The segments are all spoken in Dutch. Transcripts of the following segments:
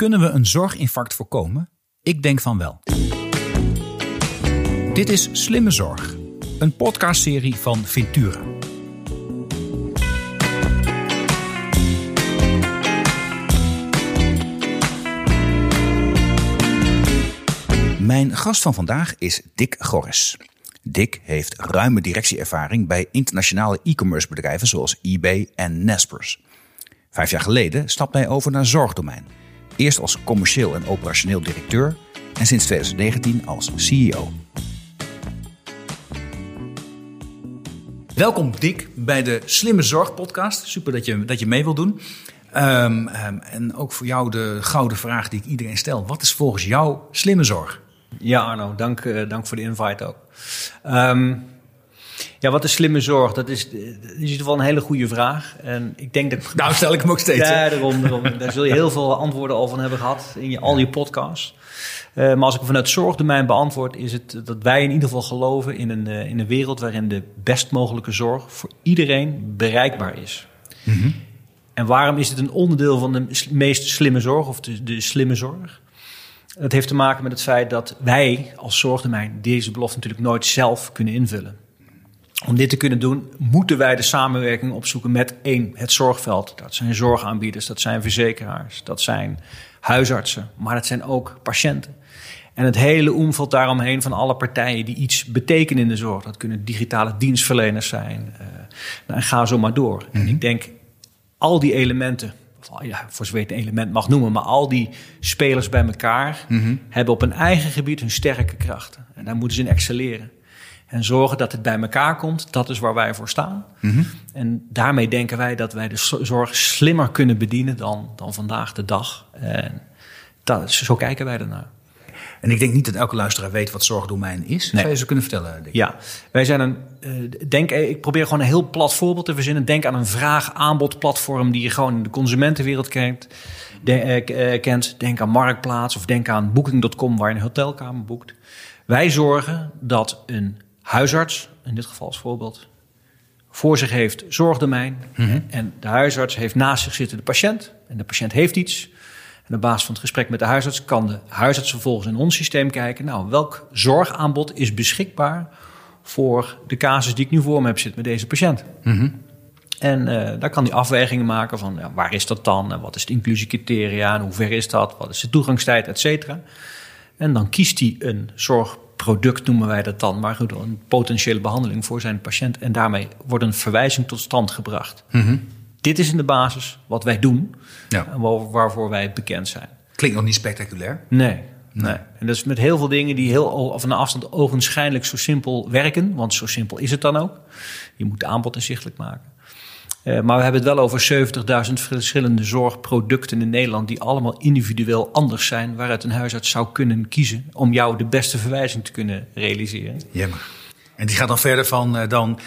Kunnen we een zorginfarct voorkomen? Ik denk van wel. Dit is Slimme Zorg, een podcastserie van Ventura. Mijn gast van vandaag is Dick Gorris. Dick heeft ruime directieervaring bij internationale e-commerce bedrijven zoals eBay en Naspers. Vijf jaar geleden stapte hij over naar zorgdomein. Eerst als commercieel en operationeel directeur en sinds 2019 als CEO. Welkom Dick bij de Slimme Zorg podcast. Super dat je, dat je mee wilt doen. Um, um, en ook voor jou de gouden vraag die ik iedereen stel. Wat is volgens jou slimme zorg? Ja, Arno, dank, uh, dank voor de invite ook. Um, ja, wat is slimme zorg? Dat is, dat is in ieder geval een hele goede vraag. En ik denk dat... Nou, stel ik hem ook steeds. Ja, daarom, daarom. Daar zul je heel veel antwoorden al van hebben gehad in je, al je podcasts. Uh, maar als ik vanuit zorgdomein beantwoord, is het dat wij in ieder geval geloven in een, uh, in een wereld waarin de best mogelijke zorg voor iedereen bereikbaar is. Mm -hmm. En waarom is het een onderdeel van de meest slimme zorg of de, de slimme zorg? Het heeft te maken met het feit dat wij als zorgdomein deze belofte natuurlijk nooit zelf kunnen invullen. Om dit te kunnen doen, moeten wij de samenwerking opzoeken met één, het zorgveld. Dat zijn zorgaanbieders, dat zijn verzekeraars, dat zijn huisartsen, maar dat zijn ook patiënten. En het hele omveld daaromheen van alle partijen die iets betekenen in de zorg. Dat kunnen digitale dienstverleners zijn. Uh, nou, en ga zo maar door. Mm -hmm. En ik denk, al die elementen, ja, voor zover je een element mag noemen, maar al die spelers bij elkaar mm -hmm. hebben op een eigen gebied hun sterke krachten. En daar moeten ze in excelleren. En zorgen dat het bij elkaar komt, dat is waar wij voor staan. Mm -hmm. En daarmee denken wij dat wij de zorg slimmer kunnen bedienen dan, dan vandaag de dag. En dat, zo kijken wij ernaar. En ik denk niet dat elke luisteraar weet wat zorgdomein is. Nee. Zou je ze kunnen vertellen? Denk ja, wij zijn een. Uh, denk, ik probeer gewoon een heel plat voorbeeld te verzinnen. Denk aan een vraag-aanbod-platform die je gewoon in de consumentenwereld kent. De, uh, kent. Denk aan Marktplaats of denk aan Booking.com waar je een hotelkamer boekt. Wij zorgen dat een huisarts, in dit geval als voorbeeld, voor zich heeft zorgdomein. Mm -hmm. En de huisarts heeft naast zich zitten de patiënt. En de patiënt heeft iets. En op basis van het gesprek met de huisarts kan de huisarts vervolgens in ons systeem kijken. Nou, welk zorgaanbod is beschikbaar voor de casus die ik nu voor me heb zitten met deze patiënt? Mm -hmm. En uh, daar kan hij afwegingen maken van ja, waar is dat dan? En wat is de inclusiecriteria? En hoe ver is dat? Wat is de toegangstijd? Et cetera. En dan kiest hij een zorgproduct, noemen wij dat dan, maar goed, een potentiële behandeling voor zijn patiënt. En daarmee wordt een verwijzing tot stand gebracht. Mm -hmm. Dit is in de basis wat wij doen, ja. waar, waarvoor wij bekend zijn. Klinkt nog niet spectaculair. Nee, nee. En dat is met heel veel dingen die heel van een afstand ogenschijnlijk zo simpel werken. Want zo simpel is het dan ook. Je moet de aanbod inzichtelijk maken. Uh, maar we hebben het wel over 70.000 verschillende zorgproducten in Nederland... die allemaal individueel anders zijn... waaruit een huisarts zou kunnen kiezen... om jou de beste verwijzing te kunnen realiseren. Ja, maar. En die gaat dan verder van uh, dan...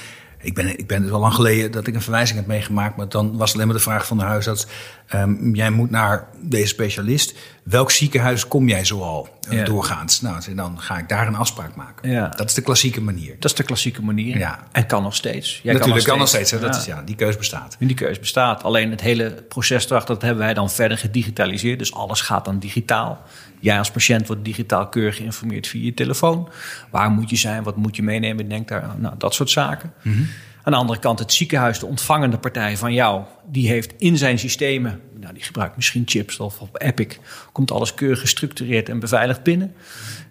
Ik ben, ik ben het wel lang geleden dat ik een verwijzing heb meegemaakt. Maar dan was alleen maar de vraag van de huisarts. Um, jij moet naar deze specialist. Welk ziekenhuis kom jij zoal uh, ja. doorgaans? Nou, dan ga ik daar een afspraak maken. Ja. Dat is de klassieke manier. Dat is de klassieke manier. Ja. En kan nog steeds. Jij Natuurlijk kan nog steeds. Kan nog steeds dat is, ja, die keus bestaat. En die keus bestaat. Alleen het hele proces erachter, dat hebben wij dan verder gedigitaliseerd. Dus alles gaat dan digitaal. Jij als patiënt wordt digitaal keurig geïnformeerd via je telefoon. Waar moet je zijn? Wat moet je meenemen? Denk daar, nou, dat soort zaken. Mm -hmm. Aan de andere kant het ziekenhuis, de ontvangende partij van jou, die heeft in zijn systemen, nou, die gebruikt misschien chips of op Epic, komt alles keurig gestructureerd en beveiligd binnen.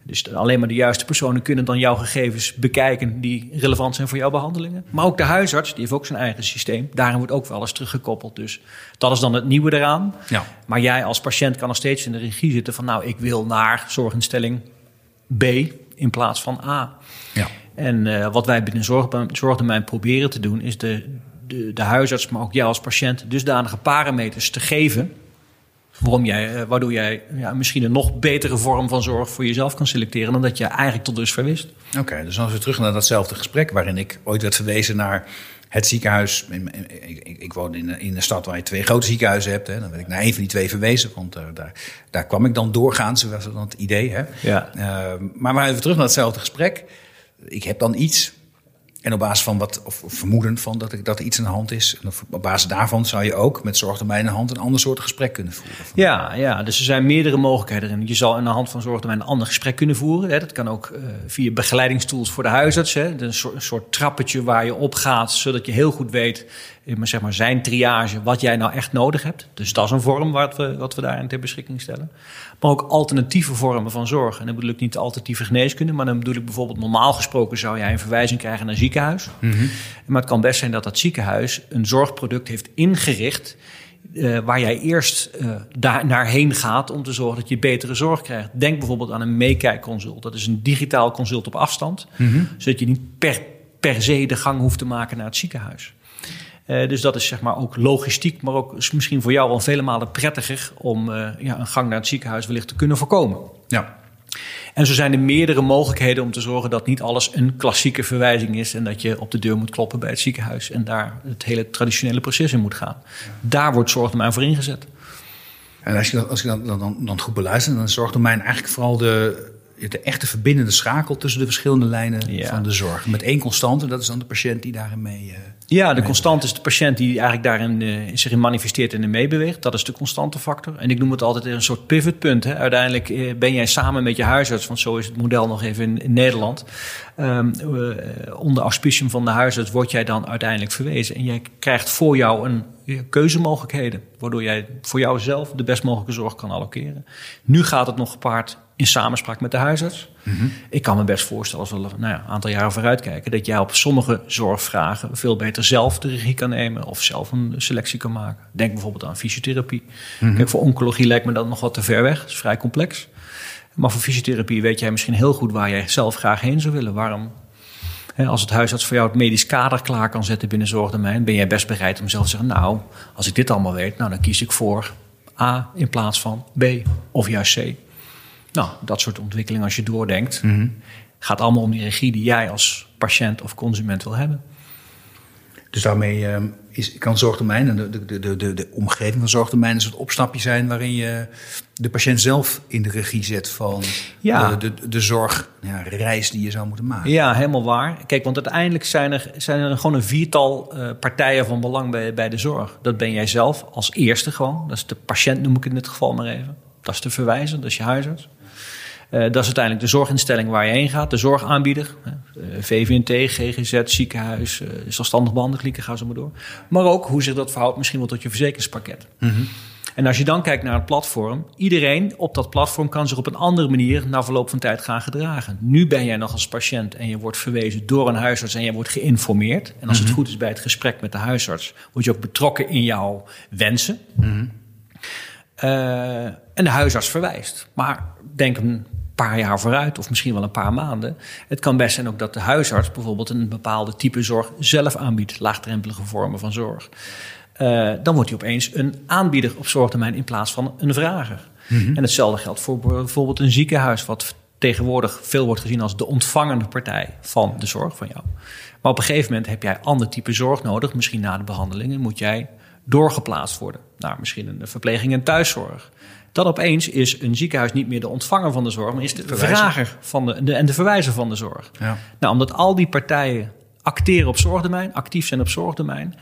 Dus alleen maar de juiste personen kunnen dan jouw gegevens bekijken die relevant zijn voor jouw behandelingen. Maar ook de huisarts, die heeft ook zijn eigen systeem. Daarin wordt ook wel eens teruggekoppeld. Dus dat is dan het nieuwe eraan. Ja. Maar jij als patiënt kan nog steeds in de regie zitten van nou, ik wil naar zorginstelling B in plaats van A. Ja. En uh, wat wij binnen zorg, zorgdomein proberen te doen, is de, de, de huisarts, maar ook jou als patiënt, dusdanige parameters te geven. Waarom jij, waardoor jij ja, misschien een nog betere vorm van zorg voor jezelf kan selecteren dan dat je eigenlijk tot dusver wist. Oké, okay, dus als we terug naar datzelfde gesprek waarin ik ooit werd verwezen naar het ziekenhuis. Ik, ik, ik woon in, in een stad waar je twee grote ziekenhuizen hebt. Hè. Dan werd ik naar een van die twee verwezen, want uh, daar, daar kwam ik dan doorgaans, was dan het idee. Hè. Ja. Uh, maar we even terug naar hetzelfde gesprek ik heb dan iets. En op basis van wat, of vermoeden van dat, dat er iets aan de hand is. Op basis daarvan zou je ook met zorgtermijn in de hand een ander soort gesprek kunnen voeren. Ja, ja, dus er zijn meerdere mogelijkheden. En je zal aan de hand van zorgtermijn een ander gesprek kunnen voeren. Hè. Dat kan ook uh, via begeleidingstools voor de huisarts. Hè. Een soort, een soort trappetje waar je op gaat, zodat je heel goed weet maar zeg maar zijn triage, wat jij nou echt nodig hebt. Dus dat is een vorm wat we, wat we daarin ter beschikking stellen. Maar ook alternatieve vormen van zorg. En dan bedoel ik niet de alternatieve geneeskunde, maar dan bedoel ik bijvoorbeeld normaal gesproken zou jij een verwijzing krijgen naar een ziekenhuis. Mhm. Maar het kan best zijn dat dat ziekenhuis een zorgproduct heeft ingericht. Uh, waar jij eerst uh, daar naarheen gaat om te zorgen dat je betere zorg krijgt. Denk bijvoorbeeld aan een meekijkconsult. Dat is een digitaal consult op afstand. Mhm. Zodat je niet per, per se de gang hoeft te maken naar het ziekenhuis. Uh, dus dat is zeg maar ook logistiek, maar ook misschien voor jou wel vele malen prettiger om uh, ja, een gang naar het ziekenhuis wellicht te kunnen voorkomen. Ja. En zo zijn er meerdere mogelijkheden om te zorgen dat niet alles een klassieke verwijzing is en dat je op de deur moet kloppen bij het ziekenhuis en daar het hele traditionele proces in moet gaan. Daar wordt zorgdomein voor ingezet. En als je, dat, als je dat dan, dan goed beluistert, dan zorgdomein eigenlijk vooral de, de echte verbindende schakel tussen de verschillende lijnen van de zorg. Met één constante, dat is dan de patiënt die daarin mee. Uh, ja, de constante is de patiënt die eigenlijk daarin uh, zich in manifesteert en meebeweegt. Dat is de constante factor. En ik noem het altijd een soort pivotpunt. Hè. Uiteindelijk uh, ben jij samen met je huisarts, want zo is het model nog even in, Nederland. Um, onder auspicium van de huisarts word jij dan uiteindelijk verwezen. En jij krijgt voor jou een keuzemogelijkheden. Waardoor jij voor jouzelf de best mogelijke zorg kan allokeren. Nu gaat het nog gepaard in samenspraak met de huisarts. Mhm. Ik kan me best voorstellen, als we nou ja, een aantal jaren vooruit kijken, dat jij op sommige zorgvragen veel beter zelf de regie kan nemen of zelf een selectie kan maken. Denk bijvoorbeeld aan fysiotherapie. Mhm. Kijk, voor oncologie lijkt me dat nog wat te ver weg. Het is vrij complex. Maar voor fysiotherapie weet jij misschien heel goed waar jij zelf graag heen zou willen. Waarom als het huisarts voor jou het medisch kader klaar kan zetten binnen zorgdomein, ben jij best bereid om zelf te zeggen: Nou, als ik dit allemaal weet, nou, dan kies ik voor A in plaats van B of juist C. Nou, dat soort ontwikkelingen, als je doordenkt, mhm. gaat allemaal om die regie die jij als patiënt of consument wil hebben. Dus daarmee uh, is, kan zorgtermijn en de, de, de, de, de omgeving van zorgtermijn een soort opstapje zijn waarin je de patiënt zelf in de regie zet van ja. de, de, de zorgreis ja, die je zou moeten maken. Ja, helemaal waar. Kijk, want uiteindelijk zijn er, zijn er gewoon een viertal uh, partijen van belang bij, bij de zorg. Dat ben jij zelf als eerste gewoon. Dat is de patiënt, noem ik in dit geval maar even. Dat is de verwijzer, dat is je huisarts. Uh, dat is uiteindelijk de zorginstelling waar je heen gaat, de zorgaanbieder. Uh, VVNT, GGZ, ziekenhuis, uh, zelfstandig behandelklinieken, ga zo maar door. Maar ook hoe zich dat verhoudt misschien wel tot je verzekeringspakket. Mm -hmm. En als je dan kijkt naar het platform, iedereen op dat platform kan zich op een andere manier na verloop van tijd gaan gedragen. Nu ben jij nog als patiënt en je wordt verwezen door een huisarts en je wordt geïnformeerd. En als het goed is bij het gesprek met de huisarts, word je ook betrokken in jouw wensen. Mm -hmm. uh, en de huisarts verwijst. Maar denk een paar jaar vooruit, of misschien wel een paar maanden. Het kan best zijn ook dat de huisarts bijvoorbeeld een bepaalde type zorg zelf aanbiedt, laagdrempelige vormen van zorg. Uh, dan wordt hij opeens een aanbieder op zorgtermijn in plaats van een vrager. Mm -hmm. En hetzelfde geldt voor bijvoorbeeld een ziekenhuis, wat tegenwoordig veel wordt gezien als de ontvangende partij van de zorg van jou. Maar op een gegeven moment heb jij ander type zorg nodig. Misschien na de behandeling moet jij doorgeplaatst worden naar misschien een verpleging en thuiszorg. Dan opeens is een ziekenhuis niet meer de ontvanger van de zorg, maar is de verwijzer. vrager van de, de, en de verwijzer van de zorg. Ja. Nou, omdat al die partijen acteren op zorgdomein, actief zijn op zorgdomein,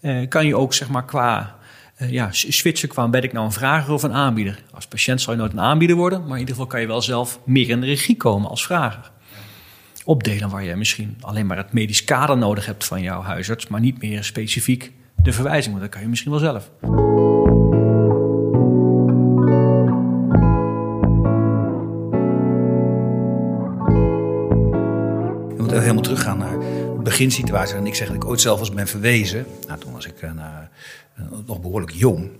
eh, kan je ook zeg maar qua uh, ja, switchen qua ben ik nou een vrager of een aanbieder. Als patiënt zal je nooit een aanbieder worden, maar in ieder geval kan je wel zelf meer in de regie komen als vrager. Opdelen waar je misschien alleen maar het medisch kader nodig hebt van jouw huisarts, maar niet meer specifiek de verwijzing, want dat kan je misschien wel zelf. Helemaal teruggaan naar de beginsituatie. En ik zeg dat ik ooit zelf als ben verwezen. Nou, toen was ik uh, nog behoorlijk jong.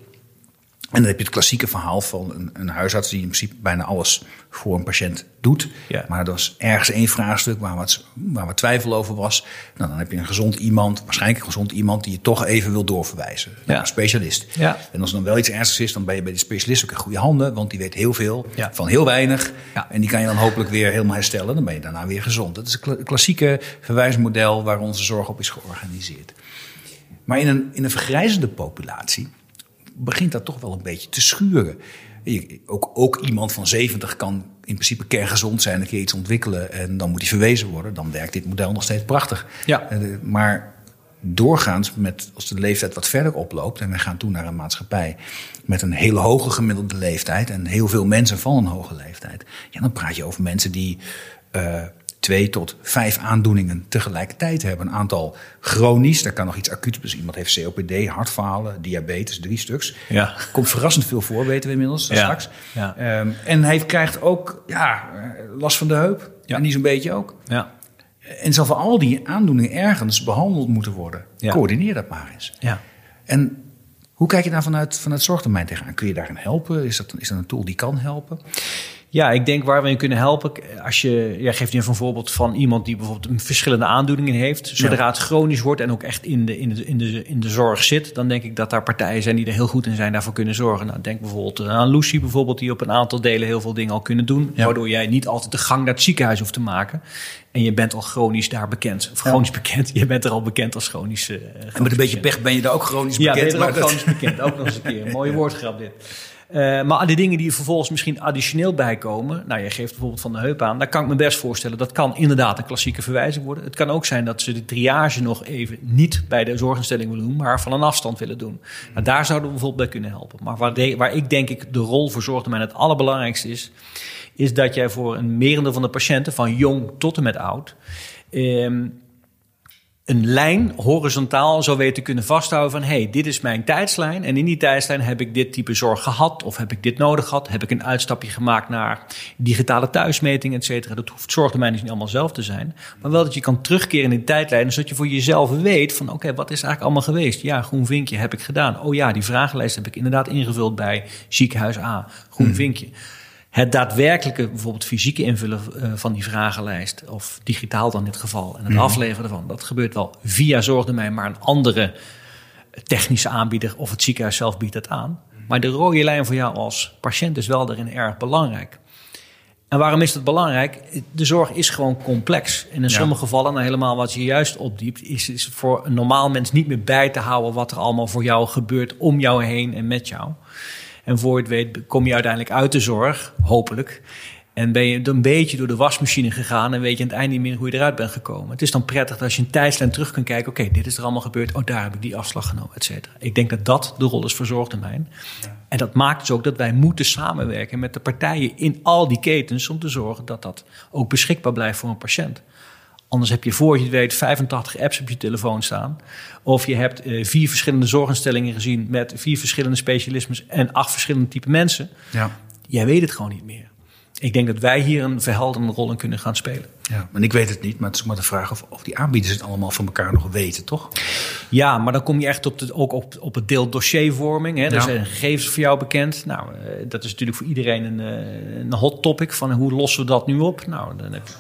En dan heb je het klassieke verhaal van een, een, huisarts die in principe bijna alles voor een patiënt doet. Ja. Maar er was ergens één vraagstuk waar wat, waar wat twijfel over was. Nou, dan heb je een gezond iemand, waarschijnlijk een gezond iemand, die je toch even wil doorverwijzen naar een specialist. Ja. En als er dan wel iets ernstigs is, dan ben je bij de specialist ook in goede handen, want die weet heel veel van heel weinig. En die kan je dan hopelijk weer helemaal herstellen. Dan ben je daarna weer gezond. Dat is het klassieke verwijsmodel waar onze zorg op is georganiseerd. Maar in een, in een vergrijzende populatie begint dat toch wel een beetje te schuren. je, ook, ook iemand van 70 kan in principe kerngezond zijn, een keer iets ontwikkelen en dan moet hij verwezen worden. Dan werkt dit model nog steeds prachtig. Ja. Eh, maar doorgaans, met, als de leeftijd wat verder oploopt en we gaan toe naar een maatschappij met een hele hoge gemiddelde leeftijd en heel veel mensen van een hoge leeftijd, ja, dan praat je over mensen die uh, twee tot vijf aandoeningen tegelijkertijd hebben. Een aantal chronisch, daar kan nog iets acuut. Dus iemand heeft COPD, hartfalen, diabetes, drie stuks. Ja. Komt verrassend veel voor, weten we inmiddels ja. straks. Ja. Um, en hij krijgt ook ja, last van de heup. Ja. En die zo'n beetje ook. Ja. En zal voor al die aandoeningen ergens behandeld moeten worden. Ja. Coördineer dat maar eens. Ja. En hoe kijk je daar vanuit, vanuit zorgtermijn tegenaan? Kun je daarin helpen? Is dat, is dat een tool die kan helpen? Ja, ik denk waar we in kunnen helpen. Als je, jij geeft nu even een voorbeeld van iemand die bijvoorbeeld verschillende aandoeningen heeft. Zodra Ja. het chronisch wordt en ook echt in de, in, de, in, de, in de zorg zit, dan denk ik dat daar partijen zijn die er heel goed in zijn, daarvoor kunnen zorgen. Nou, denk bijvoorbeeld aan Lucy, bijvoorbeeld, die op een aantal delen heel veel dingen al kunnen doen. Ja. Waardoor jij niet altijd de gang naar het ziekenhuis hoeft te maken. En je bent al chronisch daar bekend. Of chronisch bekend. Je bent er al bekend als chronisch. uh, En met een beetje pech ben je daar ook chronisch ja, bekend. ben je er ook chronisch bekend. Ook nog eens een keer. Een mooie woordgrap dit. Uh, maar de dingen die er vervolgens misschien additioneel bij komen. Nou, je geeft bijvoorbeeld van de heup aan. Daar kan ik me best voorstellen. Dat kan inderdaad een klassieke verwijzing worden. Het kan ook zijn dat ze de triage nog even niet bij de zorginstelling willen doen. Maar van een afstand willen doen. Nou, daar zouden we bijvoorbeeld bij kunnen helpen. Maar waar, waar ik denk ik de rol voor zorgtermijn het allerbelangrijkste is. Is dat jij voor een merendeel van de patiënten, van jong tot en met oud. Um, een lijn horizontaal zou weten kunnen vasthouden van... hé, hey, dit is mijn tijdslijn en in die tijdslijn heb ik dit type zorg gehad... of heb ik dit nodig gehad, heb ik een uitstapje gemaakt naar digitale thuismeting, et cetera. Dat hoeft zorgtermijn dus niet allemaal zelf te zijn. Maar wel dat je kan terugkeren in die tijdlijn... zodat je voor jezelf weet van oké, okay, wat is eigenlijk allemaal geweest? Ja, groen vinkje heb ik gedaan. Oh ja, die vragenlijst heb ik inderdaad ingevuld bij ziekenhuis A. Groen vinkje. Het daadwerkelijke, bijvoorbeeld fysieke invullen uh, van die vragenlijst, of digitaal dan in dit geval, en het mm. afleveren ervan, dat gebeurt wel via Zorgdomein, maar een andere technische aanbieder of het ziekenhuis zelf biedt het aan. Maar de rode lijn voor jou als patiënt is wel daarin erg belangrijk. En waarom is dat belangrijk? De zorg is gewoon complex. En in ja. sommige gevallen, nou helemaal wat je juist opdiept, is, is voor een normaal mens niet meer bij te houden wat er allemaal voor jou gebeurt, om jou heen en met jou. En voor je het weet kom je uiteindelijk uit de zorg, hopelijk. En ben je een beetje door de wasmachine gegaan en weet je aan het einde niet meer hoe je eruit bent gekomen. Het is dan prettig als je een tijdslijn terug kunt kijken. Oké, okay, dit is er allemaal gebeurd. Oh, daar heb ik die afslag genomen, et cetera. Ik denk dat dat de rol is voor zorgtermijn. En dat maakt dus ook dat wij moeten samenwerken met de partijen in al die ketens om te zorgen dat dat ook beschikbaar blijft voor een patiënt. Anders heb je voor je het weet 85 apps op je telefoon staan. Of je hebt uh, vier verschillende zorginstellingen gezien met vier verschillende specialismes en acht verschillende type mensen. Ja. Jij weet het gewoon niet meer. Ik denk dat wij hier een verhelderende rol in kunnen gaan spelen. Ja, en ik weet het niet, maar het is maar de vraag of, of die aanbieders het allemaal van elkaar nog weten, toch? Ja, maar dan kom je echt op de, ook op, op het deel dossiervorming. Hè. Er Ja. zijn gegevens voor jou bekend. Nou, eh, dat is natuurlijk voor iedereen een, eh, een hot topic van hoe lossen we dat nu op? Nou, dan heb je...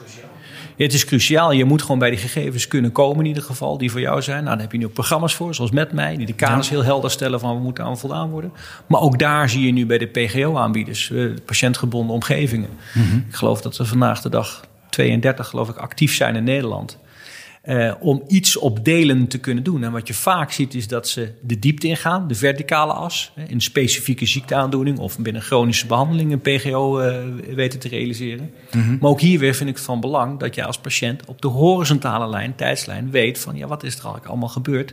Het is cruciaal. Je moet gewoon bij die gegevens kunnen komen in ieder geval, die voor jou zijn. Nou, daar heb je nu ook programma's voor, zoals met mij, die de kaders heel helder stellen van we moeten aan voldaan worden. Maar ook daar zie je nu bij de PGO-aanbieders, eh, patiëntgebonden omgevingen. Ik geloof dat we vandaag de dag 32 geloof ik, actief zijn in Nederland. Eh, om iets op delen te kunnen doen. En wat je vaak ziet is dat ze de diepte ingaan, de verticale as, in specifieke ziekteaandoening of binnen chronische behandeling een PGO eh, weten te realiseren. Maar ook hier weer vind ik het van belang dat jij als patiënt op de horizontale lijn, tijdslijn, weet van ja, wat is er eigenlijk allemaal gebeurd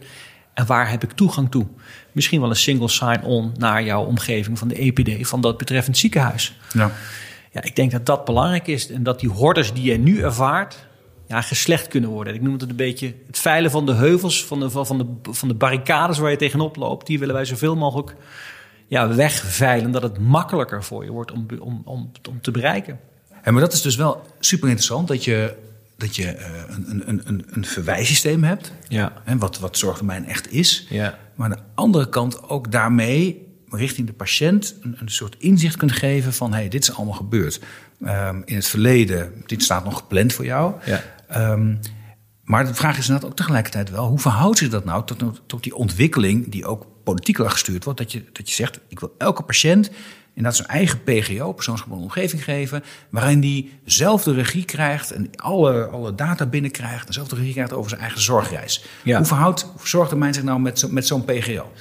en waar heb ik toegang toe? Misschien wel een single sign-on naar jouw omgeving van de EPD van dat betreffend ziekenhuis. Ja. Ja, ik denk dat dat belangrijk is en dat die hordes die je nu ervaart, ja, geslecht kunnen worden. Ik noem het een beetje het veilen van de heuvels, van de, van de, van de barricades waar je tegenop loopt. Die willen wij zoveel mogelijk ja, wegveilen, dat het makkelijker voor je wordt om, om, om, om te bereiken. En maar dat is dus wel super interessant dat je, dat je eh, een, een, een, een verwijssysteem hebt. Ja. Hè, wat, wat zorgtermijn echt is. Ja. Maar aan de andere kant ook daarmee richting de patiënt een, een soort inzicht kunt geven van... hé, hey, dit is allemaal gebeurd. Um, in het verleden, dit staat nog gepland voor jou. Ja. Um, maar de vraag is inderdaad ook tegelijkertijd wel... hoe verhoudt zich dat nou tot, tot die ontwikkeling die ook politiek gestuurd wordt? Dat je, dat je zegt, ik wil elke patiënt inderdaad zijn eigen PGO, persoonsgebonden omgeving geven... waarin die zelf de regie krijgt en alle, alle data binnenkrijgt... en zelf de regie krijgt over zijn eigen zorgreis. Ja. Hoe verhoudt zorgtermijn zich nou met, zo, met zo'n PGO?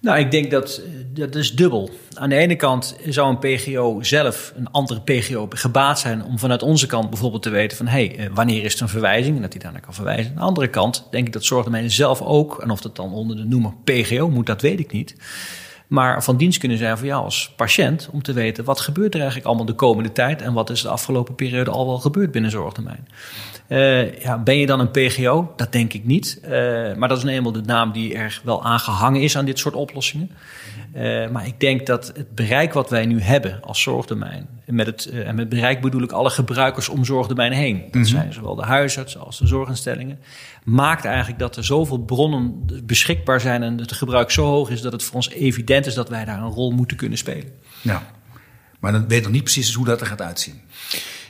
Nou, ik denk dat dat is dubbel. Aan de ene kant zou een PGO zelf, een andere PGO, gebaat zijn om vanuit onze kant bijvoorbeeld te weten van hé, hey, wanneer is het een verwijzing en dat hij daarna kan verwijzen. Aan de andere kant denk ik dat zorgdomeinen zelf ook, en of dat dan onder de noemer PGO moet, dat weet ik niet maar van dienst kunnen zijn voor jou als patiënt om te weten wat gebeurt er eigenlijk allemaal de komende tijd en wat is de afgelopen periode al wel gebeurd binnen zorgtermijn. Uh, ja, ben je dan een PGO? Dat denk ik niet. Uh, maar dat is nou eenmaal de naam die er wel aangehangen is aan dit soort oplossingen. Uh, maar ik denk dat het bereik wat wij nu hebben als zorgdomein, met het, en met bereik bedoel ik alle gebruikers om zorgdomeinen heen, dat mm -hmm. zijn zowel de huisartsen als de zorginstellingen, maakt eigenlijk dat er zoveel bronnen beschikbaar zijn en het gebruik zo hoog is dat het voor ons evident is dat wij daar een rol moeten kunnen spelen. Ja, maar dan weet je nog niet precies hoe dat er gaat uitzien.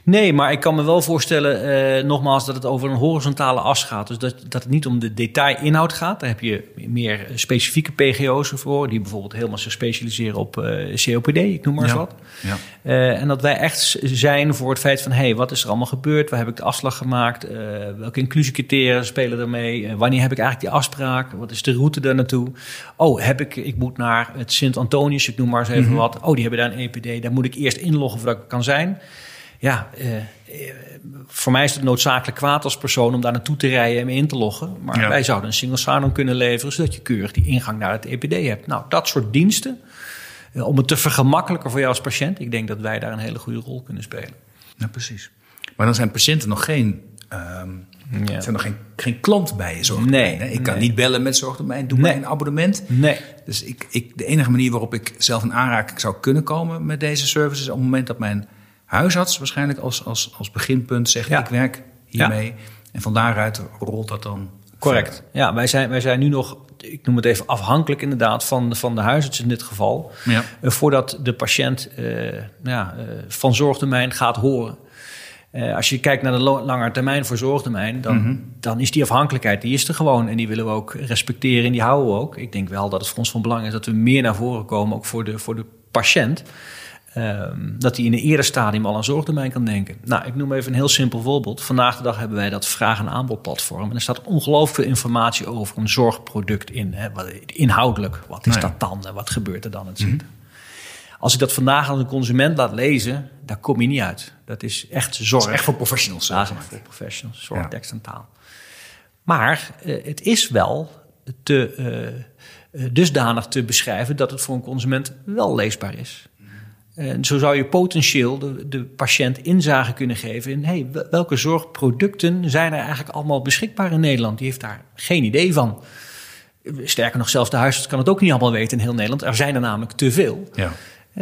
Nee, maar ik kan me wel voorstellen, eh, nogmaals, dat het over een horizontale as gaat. Dus dat, dat het niet om de detailinhoud gaat. Daar heb je meer specifieke PGO's voor, die bijvoorbeeld helemaal zich specialiseren op uh, COPD, ik noem maar eens wat. Ja. Uh, en dat wij echt zijn voor het feit van, hé, hey, wat is er allemaal gebeurd? Waar heb ik de afslag gemaakt? welke inclusiecriteria spelen ermee? wanneer heb ik eigenlijk die afspraak? Wat is de route daar naartoe? Oh, heb ik, ik moet naar het Sint-Antonius, ik noem maar eens even mm -hmm. wat. Oh, die hebben daar een EPD, daar moet ik eerst inloggen voordat ik kan zijn ja, uh, voor mij is het noodzakelijk kwaad als persoon om daar naartoe te rijden en me in te loggen. Maar ja. wij zouden een single sign-on kunnen leveren, zodat je keurig die ingang naar het EPD hebt. Nou, dat soort diensten, uh, om het te vergemakkelijken voor jou als patiënt, ik denk dat wij daar een hele goede rol kunnen spelen. Ja, precies. Maar dan zijn patiënten nog geen. Um, ja. zijn nog geen, geen klant bij je zorgdomein. Nee, ik kan nee. niet bellen met zorgdomein. Doe nee. mij een abonnement. Nee. Dus ik, ik, de enige manier waarop ik zelf in aanraking zou kunnen komen met deze services... is op het moment dat mijn huisarts waarschijnlijk als, als, als beginpunt zegt: ja. ik werk hiermee. En van daaruit rolt dat dan. Correct. Ja, wij zijn, wij zijn nu nog, ik noem het even afhankelijk inderdaad van, van de huisarts in dit geval. Ja. Uh, voordat de patiënt uh, ja, uh, van zorgtermijn gaat horen. als je kijkt naar de lange termijn voor zorgtermijn, dan, mm-hmm. dan is die afhankelijkheid, die is er gewoon. En die willen we ook respecteren en die houden we ook. Ik denk wel dat het voor ons van belang is dat we meer naar voren komen, ook voor de, voor de patiënt. Um, dat hij in een eerder stadium al aan zorgdomein kan denken. Nou, ik noem even een heel simpel voorbeeld. Vandaag de dag hebben wij dat vraag- en aanbodplatform. En er staat ongelooflijk veel informatie over een zorgproduct in. Hè, inhoudelijk, wat is nee. dat dan en wat gebeurt er dan? Het mm -hmm. Als ik dat vandaag aan een consument laat lezen, daar kom je niet uit. Dat is echt zorg. Dat is echt voor professionals. Ja, dat is echt voor professionals. Zorg, ja. tekst en taal. Maar uh, het is wel te, uh, dusdanig te beschrijven dat het voor een consument wel leesbaar is. En zo zou je potentieel de, de patiënt inzage kunnen geven in hey, welke zorgproducten zijn er eigenlijk allemaal beschikbaar in Nederland. Die heeft daar geen idee van. Sterker nog, zelfs de huisarts kan het ook niet allemaal weten in heel Nederland. Er zijn er namelijk te veel. Ja.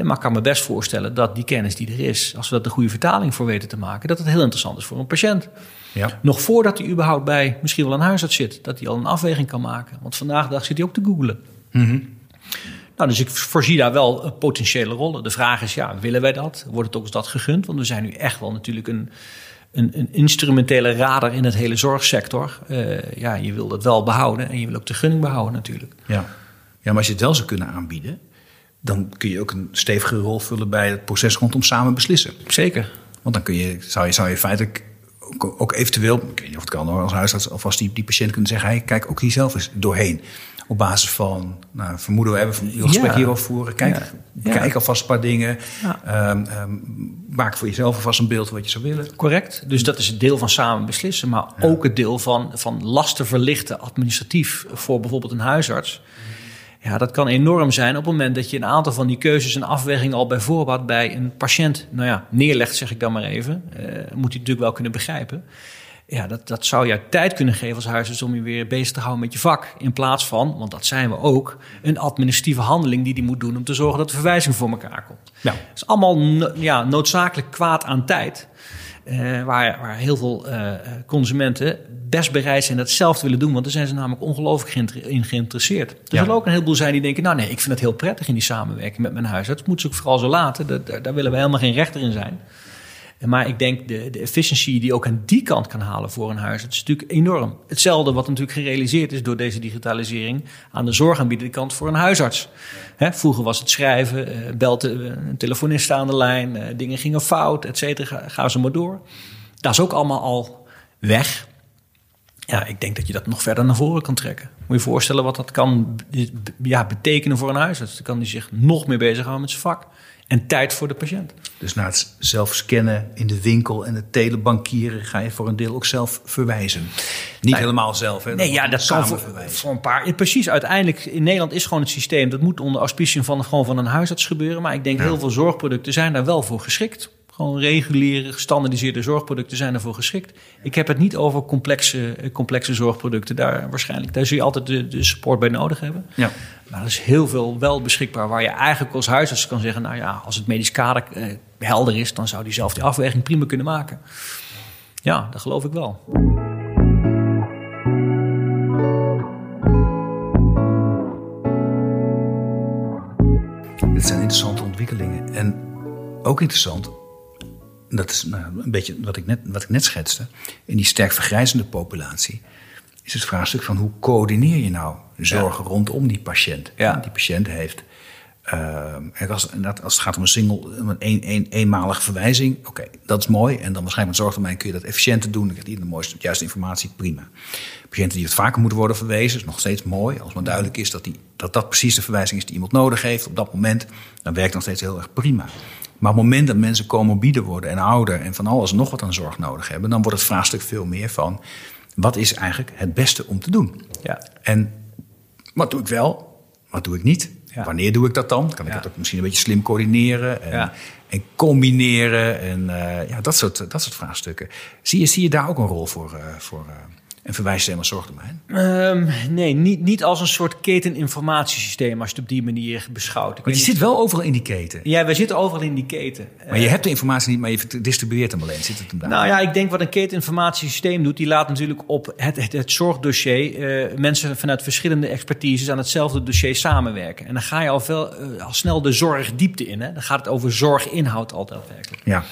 Maar ik kan me best voorstellen dat die kennis die er is, als we dat de goede vertaling voor weten te maken, dat het heel interessant is voor een patiënt. Ja. Nog voordat hij überhaupt bij misschien wel een huisarts zit, dat hij al een afweging kan maken. Want vandaag de dag zit hij ook te googlen. Mm -hmm. Nou, dus ik voorzie daar wel potentiële rollen. De vraag is, ja, willen wij dat? Wordt het ook eens dat gegund? Want we zijn nu echt wel natuurlijk een, een, een instrumentele radar in het hele zorgsector. Uh, ja, je wil dat wel behouden en je wil ook de gunning behouden natuurlijk. Ja. ja, maar als je het wel zou kunnen aanbieden... dan kun je ook een stevige rol vullen bij het proces rondom samen beslissen. Zeker. Want dan kun je, zou, je, zou je feitelijk ook, ook eventueel... ik weet niet of het kan als huisarts... of als die, die patiënt kunnen zeggen... Hey, kijk ook hier zelf eens doorheen op basis van, nou, vermoeden we hebben van een gesprek ja. hierover voeren. Kijk, ja. kijk alvast een paar dingen. Ja. Um, um, maak voor jezelf alvast een beeld wat je zou willen. Correct. Dus dat is het deel van samen beslissen, maar ook het deel van, van lasten verlichten administratief voor bijvoorbeeld een huisarts. Ja, dat kan enorm zijn op het moment dat je een aantal van die keuzes en afwegingen al bij voorbaat bij een patiënt nou ja, neerlegt, zeg ik dan maar even. Uh, moet hij natuurlijk wel kunnen begrijpen ja, dat, dat zou je tijd kunnen geven als huisarts om je weer bezig te houden met je vak. In plaats van, want dat zijn we ook, een administratieve handeling die die moet doen om te zorgen dat de verwijzing voor elkaar komt. Ja. Dat is allemaal ja, noodzakelijk kwaad aan tijd. Uh, waar, waar heel veel uh, consumenten best bereid zijn dat zelf te willen doen. Want daar zijn ze namelijk ongelooflijk in geïnteresseerd. Er ja. zullen ook een heleboel zijn die denken... nou nee, ik vind het heel prettig in die samenwerking met mijn huisarts. Dat moet ze ook vooral zo laten. Dat, daar willen we helemaal geen rechter in zijn. Maar ik denk de, de efficiëntie die ook aan die kant kan halen voor een huis, is natuurlijk enorm. Hetzelfde wat natuurlijk gerealiseerd is door deze digitalisering aan de zorgaanbiedende kant voor een huisarts. Hè, vroeger was het schrijven, uh, een telefonist aan de lijn, uh, dingen gingen fout, et cetera. Ga ze maar door. Dat is ook allemaal al weg. Ja, ik denk dat je dat nog verder naar voren kan trekken. Moet je voorstellen wat dat kan ja, betekenen voor een huisarts. Dan kan hij zich nog meer bezighouden met zijn vak. En tijd voor de patiënt. Dus na het zelf scannen in de winkel en het telebankieren ga je voor een deel ook zelf verwijzen. Niet helemaal zelf, hè? Nee, ja, dat kan voor, voor, een paar. Precies, uiteindelijk in Nederland is gewoon het systeem. Dat moet onder auspiciën van, gewoon van een huisarts gebeuren. Maar ik denk heel veel zorgproducten zijn daar wel voor geschikt. Gewoon reguliere, gestandardiseerde zorgproducten zijn ervoor geschikt. Ik heb het niet over complexe, complexe zorgproducten. Daar, waarschijnlijk, daar zul je altijd de, de support bij nodig hebben. Ja. Maar er is heel veel wel beschikbaar waar je eigenlijk als huisarts kan zeggen... nou ja, als het medisch kader eh, helder is... dan zou die zelf die afweging prima kunnen maken. Ja, dat geloof ik wel. Dit zijn interessante ontwikkelingen. En ook interessant dat is nou, een beetje wat ik, net, wat ik net schetste, in die sterk vergrijzende populatie, is het vraagstuk van hoe coördineer je nou zorgen rondom die patiënt. Ja. Die patiënt heeft. Uh, als, als het gaat om een single, een, een, eenmalige verwijzing, oké, dat is mooi. En dan waarschijnlijk met zorgtermijn kun je dat efficiënter doen. Dan krijgt iedereen de mooiste, juiste informatie, prima. Patiënten die het vaker moeten worden verwezen, is nog steeds mooi. Als maar duidelijk is dat, die, dat dat precies de verwijzing is die iemand nodig heeft op dat moment, dan werkt het nog steeds heel erg prima. Maar op het moment dat mensen comorbide worden en ouder en van alles nog wat aan zorg nodig hebben, dan wordt het vraagstuk veel meer van wat is eigenlijk het beste om te doen? Ja. En wat doe ik wel? Wat doe ik niet? Wanneer doe ik dat dan? Kan ik dat ook misschien een beetje slim coördineren en, en combineren en uh, ja, dat, soort, dat soort vraagstukken. Zie je, zie je daar ook een rol voor, uh, voor uh, en verwijst helemaal zorgdomein? Um, nee, niet, niet als een soort keteninformatiesysteem als je het op die manier beschouwt. Maar je zit wel overal in die keten. Ja, we zitten overal in die keten. Maar je hebt de informatie niet, maar je distribueert hem alleen. Zit het hem daar? Nou ja, ik denk wat een keteninformatiesysteem doet, die laat natuurlijk op het, het, het zorgdossier uh, mensen vanuit verschillende expertises aan hetzelfde dossier samenwerken. En dan ga je al, veel, uh, al snel de zorgdiepte in. Hè? Dan gaat het over zorginhoud altijd werkelijk. Ja.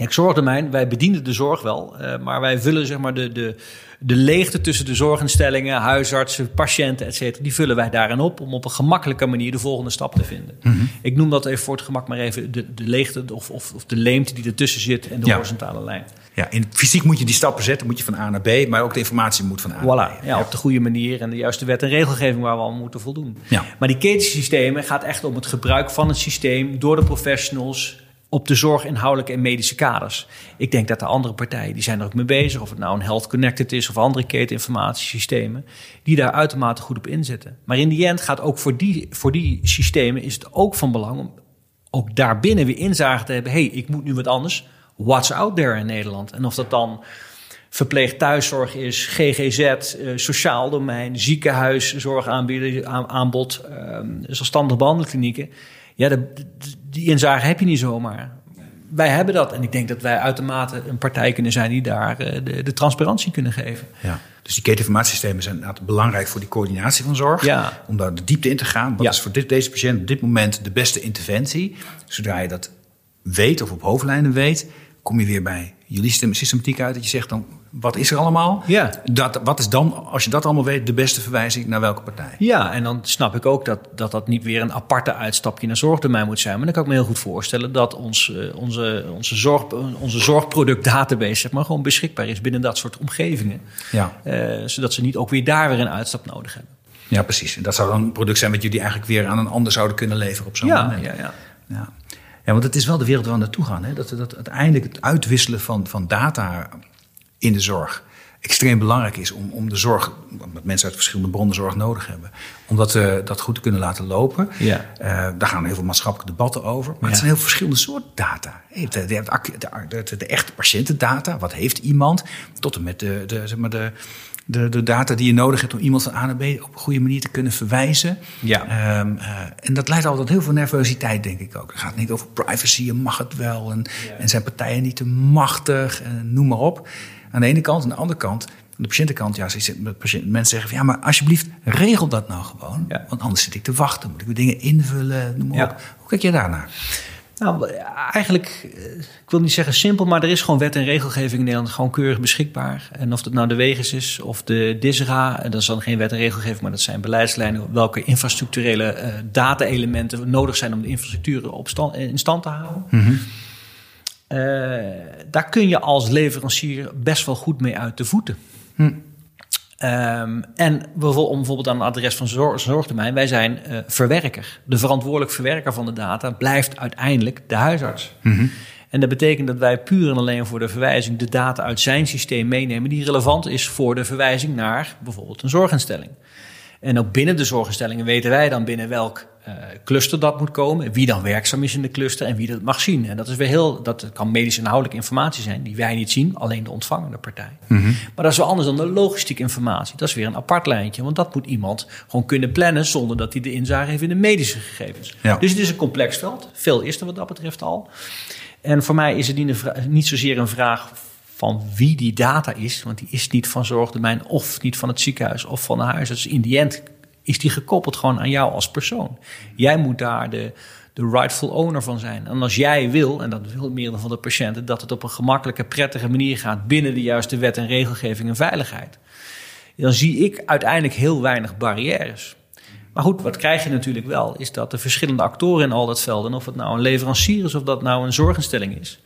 Ik zorgdomein, wij bedienen de zorg wel, uh, maar wij vullen zeg maar de, de, de leegte tussen de zorginstellingen, huisartsen, patiënten, et cetera, die vullen wij daarin op om op een gemakkelijke manier de volgende stap te vinden. Mm -hmm. Ik noem dat even voor het gemak maar even de, de leegte of, of, of de leemte die ertussen zit en de ja. horizontale lijn. Ja, in fysiek moet je die stappen zetten, moet je van A naar B, maar ook de informatie moet van A naar B. Ja, op de goede manier en de juiste wet en regelgeving waar we al moeten voldoen. Ja. Maar die ketensystemen gaat echt om het gebruik van het systeem door de professionals op de zorginhoudelijke en medische kaders. Ik denk dat de andere partijen, die zijn er ook mee bezig, of het nou een Health Connected is of andere keteninformatiesystemen, die daar uitermate goed op inzetten. Maar in die end gaat ook voor die, voor die systemen is het ook van belang om ook daarbinnen weer inzage te hebben. hey, ik moet nu wat anders. What's out there in Nederland? En of dat dan verpleeg thuiszorg is, GGZ, uh, sociaal domein, ziekenhuis, zorgaanbod, aanbod, uh, zelfstandig behandelklinieken. Ja, de, die inzage heb je niet zomaar. Wij hebben dat. En ik denk dat wij uitermate een partij kunnen zijn die daar de, de transparantie kunnen geven. Ja. Dus die keteninformatiesystemen zijn inderdaad belangrijk voor die coördinatie van zorg. Ja. Om daar de diepte in te gaan. Wat ja. is voor dit, deze patiënt op dit moment de beste interventie? Zodra je dat weet of op hoofdlijnen weet, kom je weer bij jullie systematiek uit. Dat je zegt dan, wat is er allemaal? Ja. Dat, wat is dan, als je dat allemaal weet, de beste verwijzing naar welke partij? Ja, en dan snap ik ook dat dat, dat niet weer een aparte uitstapje naar zorgdomein moet zijn. Maar dan kan ik me heel goed voorstellen dat ons, uh, onze, onze, zorg, onze zorgproductdatabase zeg maar, gewoon beschikbaar is binnen dat soort omgevingen. Ja. Uh, zodat ze niet ook weer daar weer een uitstap nodig hebben. Ja, precies. En dat zou dan een product zijn wat jullie eigenlijk weer aan een ander zouden kunnen leveren op zo'n ja, moment. Ja, ja. ja. Ja, want het is wel de wereld waar we naartoe gaan. Hè? Dat, dat uiteindelijk het uitwisselen van, van data in de zorg extreem belangrijk is om, om de zorg, wat mensen uit verschillende bronnen zorg nodig hebben, om dat, uh, dat goed te kunnen laten lopen. Ja. Uh, daar gaan heel veel maatschappelijke debatten over. Maar ja. het zijn heel verschillende soorten data. Je hebt de, de, de, de, echte patiëntendata, wat heeft iemand, tot en met de, de, zeg maar de, de, de data die je nodig hebt om iemand van A naar B op een goede manier te kunnen verwijzen. Ja. Um, uh, en dat leidt altijd tot heel veel nervositeit, denk ik ook. Het gaat niet over privacy, je mag het wel. En, ja. en zijn partijen niet te machtig, en noem maar op. Aan de ene kant. Aan de andere kant, aan de patiëntenkant, ja, patiënt, mensen zeggen van, ja, maar alsjeblieft, regel dat nou gewoon. Ja. Want anders zit ik te wachten, moet ik dingen invullen, noem maar ja. op. Hoe kijk je daarnaar? Nou, eigenlijk, ik wil niet zeggen simpel, maar er is gewoon wet en regelgeving in Nederland gewoon keurig beschikbaar. En of het nou de Wegens is of de DISRA, dat is dan geen wet en regelgeving, maar dat zijn beleidslijnen. Welke infrastructurele uh, data-elementen nodig zijn om de infrastructuur op stand, in stand te houden. Mm -hmm. Uh, daar kun je als leverancier best wel goed mee uit de voeten. Hm. Um, en om bijvoorbeeld aan het adres van zorg, zorgtermijn, wij zijn uh, verwerker. De verantwoordelijk verwerker van de data blijft uiteindelijk de huisarts. Mm En dat betekent dat wij puur en alleen voor de verwijzing de data uit zijn systeem meenemen die relevant is voor de verwijzing naar bijvoorbeeld een zorginstelling. En ook binnen de zorginstellingen weten wij dan binnen welk cluster dat moet komen, wie dan werkzaam is in de cluster en wie dat mag zien. En dat is weer heel, dat kan medisch inhoudelijke informatie zijn die wij niet zien, alleen de ontvangende partij. Mm -hmm. Maar dat is wel anders dan de logistieke informatie. Dat is weer een apart lijntje, want dat moet iemand gewoon kunnen plannen zonder dat hij de inzage heeft in de medische gegevens. Ja. Dus het is een complex veld. Veel is er wat dat betreft al. En voor mij is het niet zozeer een vraag van wie die data is, want die is niet van zorgdomein of niet van het ziekenhuis of van de huisarts. In die end is die gekoppeld gewoon aan jou als persoon. Jij moet daar de, de rightful owner van zijn. En als jij wil, en dat wil meer dan van de patiënten, dat het op een gemakkelijke, prettige manier gaat binnen de juiste wet en regelgeving en veiligheid, dan zie ik uiteindelijk heel weinig barrières. Maar goed, wat krijg je natuurlijk wel, is dat de verschillende actoren in al dat veld, en of het nou een leverancier is of dat nou een zorginstelling is,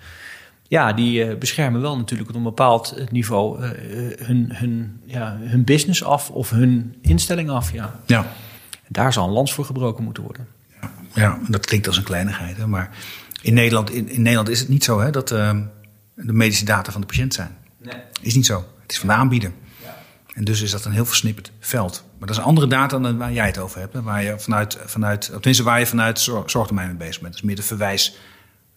ja, die uh, beschermen wel natuurlijk op een bepaald eh, niveau uh, hun, hun, ja, hun business af of hun instelling af. Ja. ja. Daar zal een lans voor gebroken moeten worden. Ja, ja dat klinkt als een kleinigheid. Hè, maar in Nederland, in, in Nederland is het niet zo hè, dat uh, de medische data van de patiënt zijn. Nee. Is niet zo. Het is van de aanbieder. Ja. En dus is dat een heel versnipperd veld. Maar dat is een andere data dan waar jij het over hebt. Hè, waar je vanuit, vanuit, tenminste waar je vanuit zorgtermijn mee bezig bent. Dat is meer de verwijs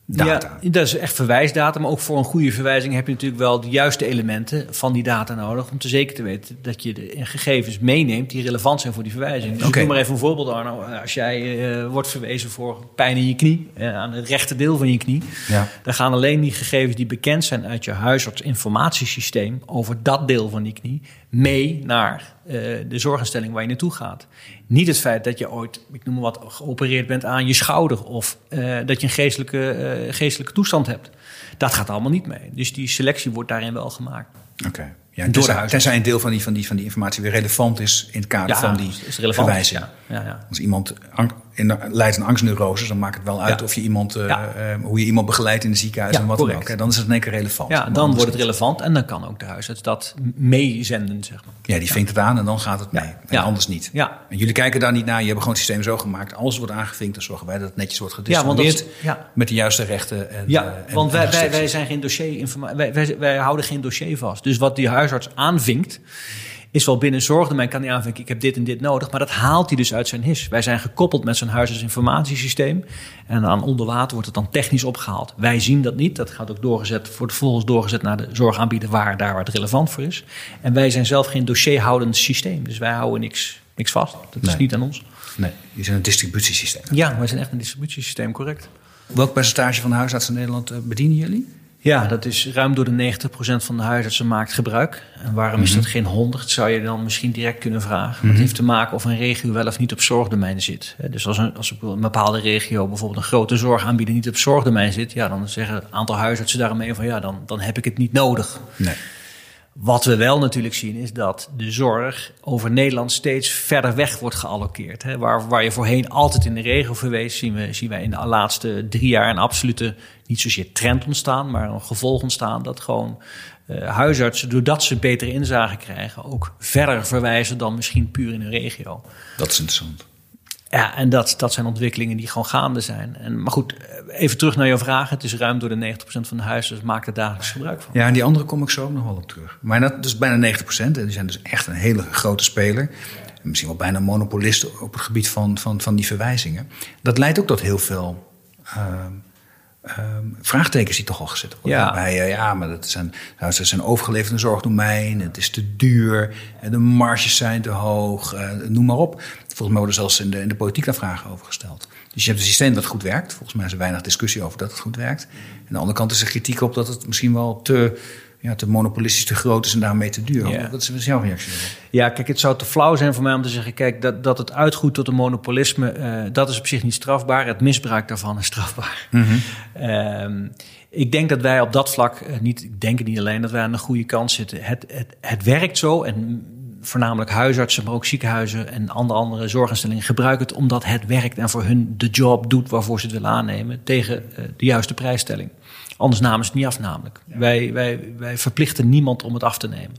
data. Ja, dat is echt verwijsdata. Maar ook voor een goede verwijzing heb je natuurlijk wel de juiste elementen van die data nodig. Om te zeker te weten dat je de gegevens meeneemt die relevant zijn voor die verwijzing. Dus okay. ik noem maar even een voorbeeld, Arno. Als jij uh, wordt verwezen voor pijn in je knie, uh, aan het rechte deel van je knie. Ja. Dan gaan alleen die gegevens die bekend zijn uit je huisartsinformatiesysteem over dat deel van die knie mee naar de zorginstelling waar je naartoe gaat. Niet het feit dat je ooit, ik noem maar wat, geopereerd bent aan je schouder of uh, dat je een geestelijke, uh, geestelijke toestand hebt. Dat gaat allemaal niet mee. Dus die selectie wordt daarin wel gemaakt. Oké. Okay. Ja, tenzij, tenzij een deel van die, van, die, van die informatie weer relevant is in het kader ja, van die is relevant, verwijzing. Ja, ja, ja. Als iemand in leidt aan angstneuroses, dan maakt het wel uit of je iemand, uh, uh, hoe je iemand begeleidt in het ziekenhuis en wat dan ook. Dan is het in één keer relevant. Ja, dan wordt het relevant en dan kan ook de huisarts dat meezenden, zeg maar. Ja, die vinkt het aan en dan gaat het mee. En anders niet. Ja. En jullie kijken daar niet naar, je hebt gewoon het systeem zo gemaakt. Alles wordt aangevinkt, dan zorgen wij dat het netjes wordt gedistribueerd met de juiste rechten. En, ja, uh, want wij, wij, wij, zijn geen dossier, wij, wij, wij houden geen dossier vast. Dus wat die huisarts aanvinkt, is wel binnen zorgdomein kan hij aanvinken, ik heb dit en dit nodig. Maar dat haalt hij dus uit zijn HIS. Wij zijn gekoppeld met zijn huisartsinformatiesysteem. En aan onder water wordt het dan technisch opgehaald. Wij zien dat niet. Dat gaat ook doorgezet, wordt vervolgens doorgezet naar de zorgaanbieder waar, daar waar het relevant voor is. En wij zijn zelf geen dossierhoudend systeem. Dus wij houden niks, niks vast. Dat is niet aan ons. Nee, die zijn een distributiesysteem. Ja, wij zijn echt een distributiesysteem, correct. Welk percentage van de huisartsen in Nederland eh, bedienen jullie? Ja, dat is ruim door de 90% van de huisartsen maakt gebruik. En waarom is mhm. dat geen 100, zou je dan misschien direct kunnen vragen. Mm Dat heeft te maken of een regio wel of niet op zorgdomein zit. Dus als, een, als een bepaalde regio bijvoorbeeld een grote zorgaanbieder niet op zorgdomein zit... ja, dan zeggen een aantal huisartsen daarmee van ja, dan, dan heb ik het niet nodig. Nee. Wat we wel natuurlijk zien is dat de zorg over Nederland steeds verder weg wordt geallockeerd. Hè. Waar, waar je voorheen altijd in de regio verwees, zien, we, zien wij in de laatste drie jaar een absolute, niet zozeer trend ontstaan, maar een gevolg ontstaan dat gewoon uh, huisartsen, doordat ze betere inzage krijgen, ook verder verwijzen dan misschien puur in een regio. Dat is interessant. Ja, en dat, dat zijn ontwikkelingen die gewoon gaande zijn. En, maar goed, even terug naar jouw vraag. Het is ruim door de 90% van de dus maakt er dagelijks gebruik van. Ja, en die andere kom ik zo ook nog wel op terug. Maar dat is bijna 90%. En die zijn dus echt een hele grote speler. Misschien wel bijna monopolist op het gebied van, van, van die verwijzingen. Dat leidt ook tot heel veel uh, um, vraagtekens die toch al gezet worden. Ja. Bij, uh, ja, maar dat zijn, nou, ze zijn overgeleverde zorgdomein, het is te duur, en de marges zijn te hoog, uh, noem maar op. Volgens mij worden zelfs in de, in de politiek daar vragen over gesteld. Dus je hebt een systeem dat goed werkt. Volgens mij is er weinig discussie over dat het goed werkt. En aan de andere kant is er kritiek op dat het misschien wel te ja, te monopolistisch te groot is en daarmee te duur. Ja. Wat is jouw reactie Ja, kijk, het zou te flauw zijn voor mij om te zeggen... kijk, dat, dat het uitgroeit tot een monopolisme... Uh, dat is op zich niet strafbaar. Het misbruik daarvan is strafbaar. Mm -hmm. ik denk dat wij op dat vlak, uh, niet, ik denk niet alleen... dat wij aan de goede kant zitten. Het, het, het werkt zo en voornamelijk huisartsen, maar ook ziekenhuizen en andere, andere zorginstellingen gebruiken het omdat het werkt en voor hun de job doet waarvoor ze het willen aannemen tegen uh, de juiste prijsstelling. Anders namen ze het niet af, namelijk. Wij, wij, wij verplichten niemand om het af te nemen.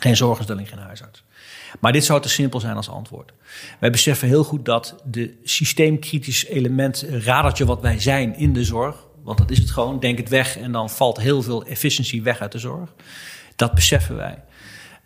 Geen zorginstelling, geen huisarts. Maar dit zou te simpel zijn als antwoord. Wij beseffen heel goed dat de systeemkritisch element, radertje wat wij zijn in de zorg, want dat is het gewoon, denk het weg en dan valt heel veel efficiëntie weg uit de zorg. Dat beseffen wij.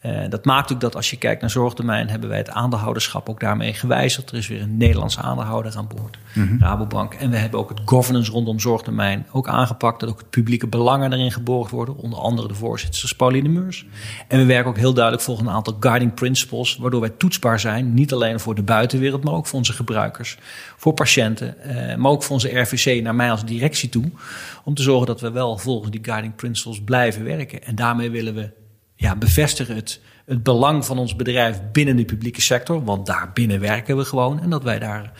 Uh, dat maakt ook dat als je kijkt naar zorgdomein, hebben wij het aandeelhouderschap ook daarmee gewijzigd. Er is weer een Nederlandse aandeelhouder aan boord, mm Rabobank. En we hebben ook het governance rondom zorgdomein ook aangepakt. Dat ook het publieke belangen erin geborgd worden. Onder andere de voorzitter Pauline Meurs. En we werken ook heel duidelijk volgens een aantal guiding principles, waardoor wij toetsbaar zijn. Niet alleen voor de buitenwereld, maar ook voor onze gebruikers, voor patiënten, uh, maar ook voor onze RVC naar mij als directie toe. Om te zorgen dat we wel volgens die guiding principles blijven werken. En daarmee willen we ja, bevestigen het, het belang van ons bedrijf binnen de publieke sector. Want daar binnen werken we gewoon. En dat wij daar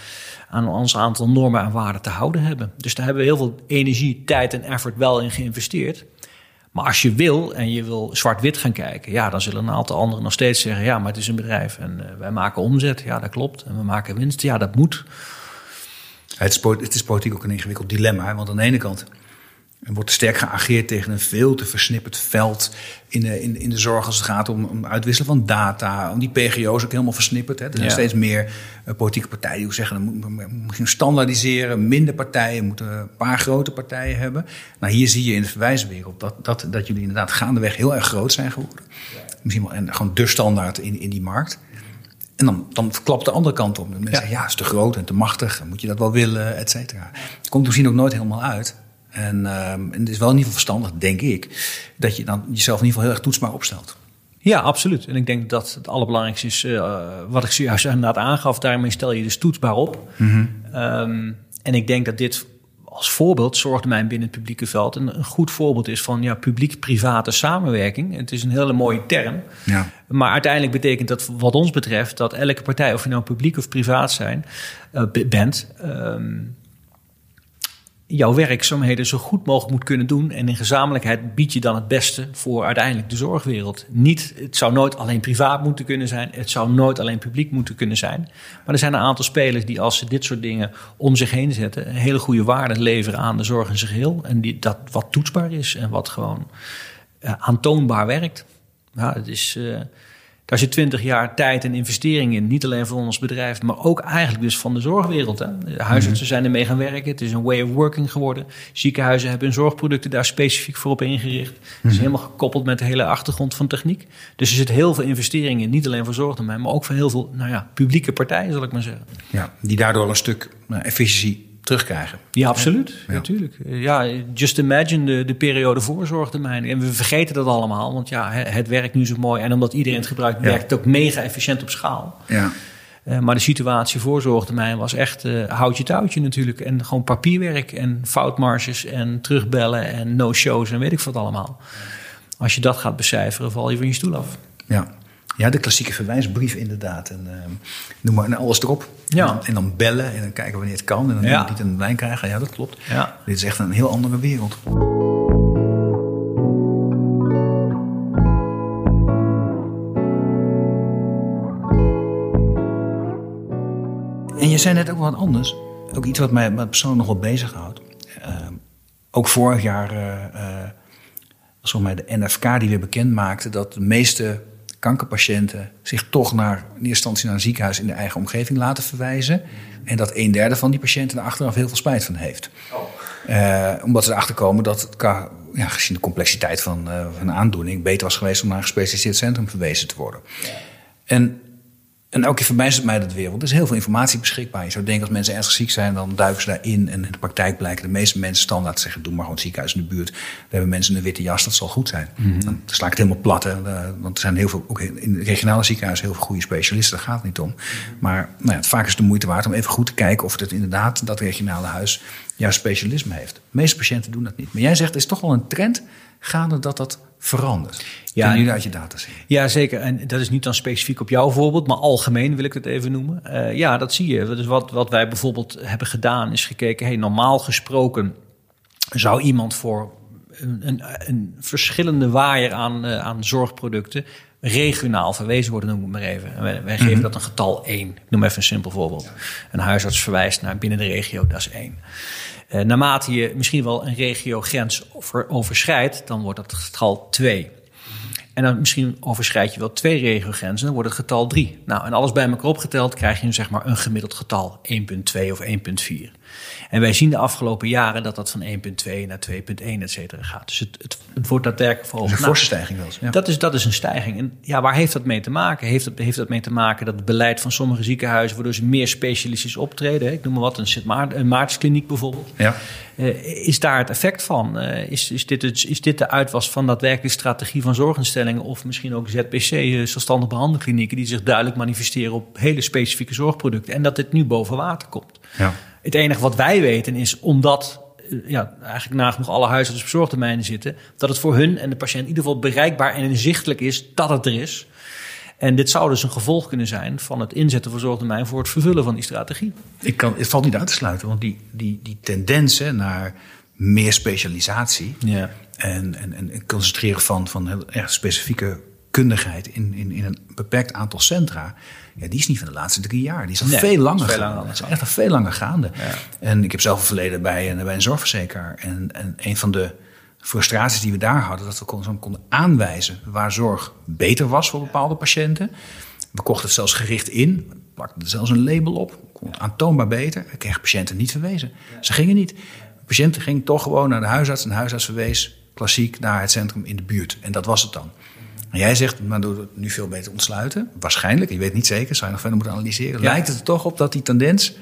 aan ons aantal normen en waarden te houden hebben. Dus daar hebben we heel veel energie, tijd en effort wel in geïnvesteerd. Maar als je wil en je wil zwart-wit gaan kijken, ja, dan zullen een aantal anderen nog steeds zeggen: ja, maar het is een bedrijf en uh, wij maken omzet. Ja, dat klopt. En we maken winst. Ja, dat moet. Het is politiek ook een ingewikkeld dilemma. Want aan de ene kant er wordt sterk geageerd tegen een veel te versnipperd veld in de, in, in de zorg als het gaat om, om uitwisselen van data. Om die PGO's ook helemaal versnipperd. Hè. Er zijn steeds meer uh, politieke partijen die zeggen, dan moet je standaardiseren. Minder partijen, moeten een paar grote partijen hebben. Nou, hier zie je in de verwijswereld dat, dat, dat jullie inderdaad gaandeweg heel erg groot zijn geworden. Misschien wel en gewoon de standaard in, in die markt. En dan, dan klapt de andere kant op. Mensen ja. zeggen, ja, is te groot en te machtig. Moet je dat wel willen, et cetera. Komt misschien ook nooit helemaal uit. En, um, en het is wel in ieder geval verstandig, denk ik, dat je dan jezelf in ieder geval heel erg toetsbaar opstelt. Ja, absoluut. En ik denk dat het allerbelangrijkste is, uh, wat ik zojuist inderdaad aangaf, daarmee stel je dus toetsbaar op. Mm -hmm. um, en ik denk dat dit als voorbeeld zorgt mij binnen het publieke veld een, een goed voorbeeld is van ja, publiek-private samenwerking. Het is een hele mooie term. Ja. Maar uiteindelijk betekent dat wat ons betreft dat elke partij, of je nou publiek of privaat zijn, uh, bent, um, jouw werkzaamheden zo goed mogelijk moet kunnen doen. En in gezamenlijkheid bied je dan het beste voor uiteindelijk de zorgwereld. Niet, het zou nooit alleen privaat moeten kunnen zijn. Het zou nooit alleen publiek moeten kunnen zijn. Maar er zijn een aantal spelers die als ze dit soort dingen om zich heen zetten... een hele goede waarde leveren aan de zorg in zijn geheel. En die, dat wat toetsbaar is en wat gewoon uh, aantoonbaar werkt. Ja, het is... Uh, daar zit twintig jaar tijd en investering in. Niet alleen van ons bedrijf, maar ook eigenlijk dus van de zorgwereld. Hè. De huisartsen mhm. zijn ermee gaan werken. Het is een way of working geworden. Ziekenhuizen hebben hun zorgproducten daar specifiek voor op ingericht. Het is mhm. helemaal gekoppeld met de hele achtergrond van techniek. Dus er zit heel veel investering in. Niet alleen voor zorgdomein, maar ook voor heel veel nou ja, publieke partijen, zal ik maar zeggen. Ja, die daardoor een stuk nou, efficiëntie terugkrijgen. Ja, absoluut. Ja. Natuurlijk. Ja, just imagine de, de periode voorzorgtermijn. En we vergeten dat allemaal, want ja, het werkt nu zo mooi. En omdat iedereen het gebruikt, werkt het ook mega efficiënt op schaal. Ja. Uh, maar de situatie voor zorgtermijn was echt uh, houtje touwtje natuurlijk. En gewoon papierwerk en foutmarges en terugbellen en no-shows en weet ik wat allemaal. Als je dat gaat becijferen, val je van je stoel af. Ja. Ja, de klassieke verwijsbrief inderdaad. En, uh, noem maar en alles erop. Ja. En, dan bellen en dan kijken wanneer het kan. En dan ja. niet een lijn krijgen. Ja, dat klopt. Ja. Dit is echt een heel andere wereld. En je zei net ook wat anders. Ook iets wat mij persoonlijk nog wel bezighoudt. Uh, ook vorig jaar uh, was mij de NFK die weer bekend maakte dat de meeste kankerpatiënten zich toch naar, in eerste instantie naar een ziekenhuis in de eigen omgeving laten verwijzen. En dat een derde van die patiënten er achteraf heel veel spijt van heeft. Oh. Uh, omdat ze erachter komen dat het, ja, gezien de complexiteit van, uh, van een aandoening beter was geweest om naar een gespecialiseerd centrum verwezen te worden. Ja. En en elke keer verbijst het mij dat weer. Want er is heel veel informatie beschikbaar. Je zou denken als mensen ernstig ziek zijn, dan duiken ze daarin. En in de praktijk blijken de meeste mensen standaard zeggen: doe maar gewoon het ziekenhuis in de buurt. We hebben mensen in een witte jas, dat zal goed zijn. Mhm. Dan sla ik het helemaal plat. Hè. Want er zijn heel veel, ook in het regionale ziekenhuis, heel veel goede specialisten. Daar gaat het niet om. Maar nou ja, vaak is het de moeite waard om even goed te kijken of het inderdaad, dat regionale huis, juist specialisme heeft. De meeste patiënten doen dat niet. Maar jij zegt, er is toch wel een trend gaande dat dat verandert. Ja, jullie uit je data zien? Ja, zeker. En dat is niet dan specifiek op jouw voorbeeld, maar algemeen wil ik het even noemen. Uh, ja, dat zie je. Dus wat, wat wij bijvoorbeeld hebben gedaan, is gekeken, hey, normaal gesproken zou iemand voor een, een, een verschillende waaier aan, uh, aan zorgproducten regionaal verwezen worden, noem ik maar even. En wij, wij geven mm -hmm. dat een getal 1. Ik noem even een simpel voorbeeld. Een huisarts verwijst naar binnen de regio, dat is 1. Uh, naarmate je misschien wel een regiogrens over, overschrijdt, dan wordt dat getal 2. En dan misschien overschrijd je wel twee regiogrenzen, dan wordt het getal 3. Nou, en alles bij elkaar opgeteld krijg je zeg maar een gemiddeld getal 1,2 of 1,4. En wij zien de afgelopen jaren dat dat van 1,2 naar 2,1 et cetera gaat. Dus het, het, het wordt daadwerkelijk verhoogd. een forse stijging wel eens. Ja. Dat, is, dat is een stijging. En ja, waar heeft dat mee te maken? Heeft dat, heeft dat mee te maken dat het beleid van sommige ziekenhuizen, waardoor ze meer specialistisch optreden, ik noem maar wat, een, Sint Maart, een Maartenskliniek bijvoorbeeld, Ja. eh, is daar het effect van? Eh, is, is, dit het, is dit de uitwas van daadwerkelijk strategie van zorginstellingen of misschien ook ZPC, eh, zelfstandig behandelklinieken, die zich duidelijk manifesteren op hele specifieke zorgproducten en dat dit nu boven water komt? Ja. Het enige wat wij weten is omdat eh, ja, eigenlijk nagenoeg alle huisartsen op zorgtermijnen zitten, dat het voor hun en de patiënt in ieder geval bereikbaar en inzichtelijk is dat het er is. En dit zou dus een gevolg kunnen zijn van het inzetten van zorgtermijn voor het vervullen van die strategie. Ik kan, het valt niet uit te sluiten, want die, die, die tendens hè, naar meer specialisatie Ja. en, en, en concentreren van, van heel erg specifieke kundigheid in, in, in een beperkt aantal centra, ja, die is niet van de laatste drie jaar. Die is al Nee, veel langer veel gaande. langer Dat is echt al veel langer gaande. Ja. En ik heb zelf een verleden bij, een- bij een zorgverzekeraar. En, en een van de frustraties die we daar hadden, dat we konden, konden aanwijzen waar zorg beter was voor bepaalde patiënten. We kochten het zelfs gericht in, plakten er zelfs een label op, kon het aantoonbaar beter. We kregen patiënten niet verwezen. Ze gingen niet. De patiënten gingen toch gewoon naar de huisarts en de huisarts verwees klassiek naar het centrum in de buurt. En dat was het dan. En jij zegt, maar door het nu veel beter ontsluiten, waarschijnlijk, je weet niet zeker, zou je nog verder moeten analyseren, Ja. lijkt het er toch op dat die tendens,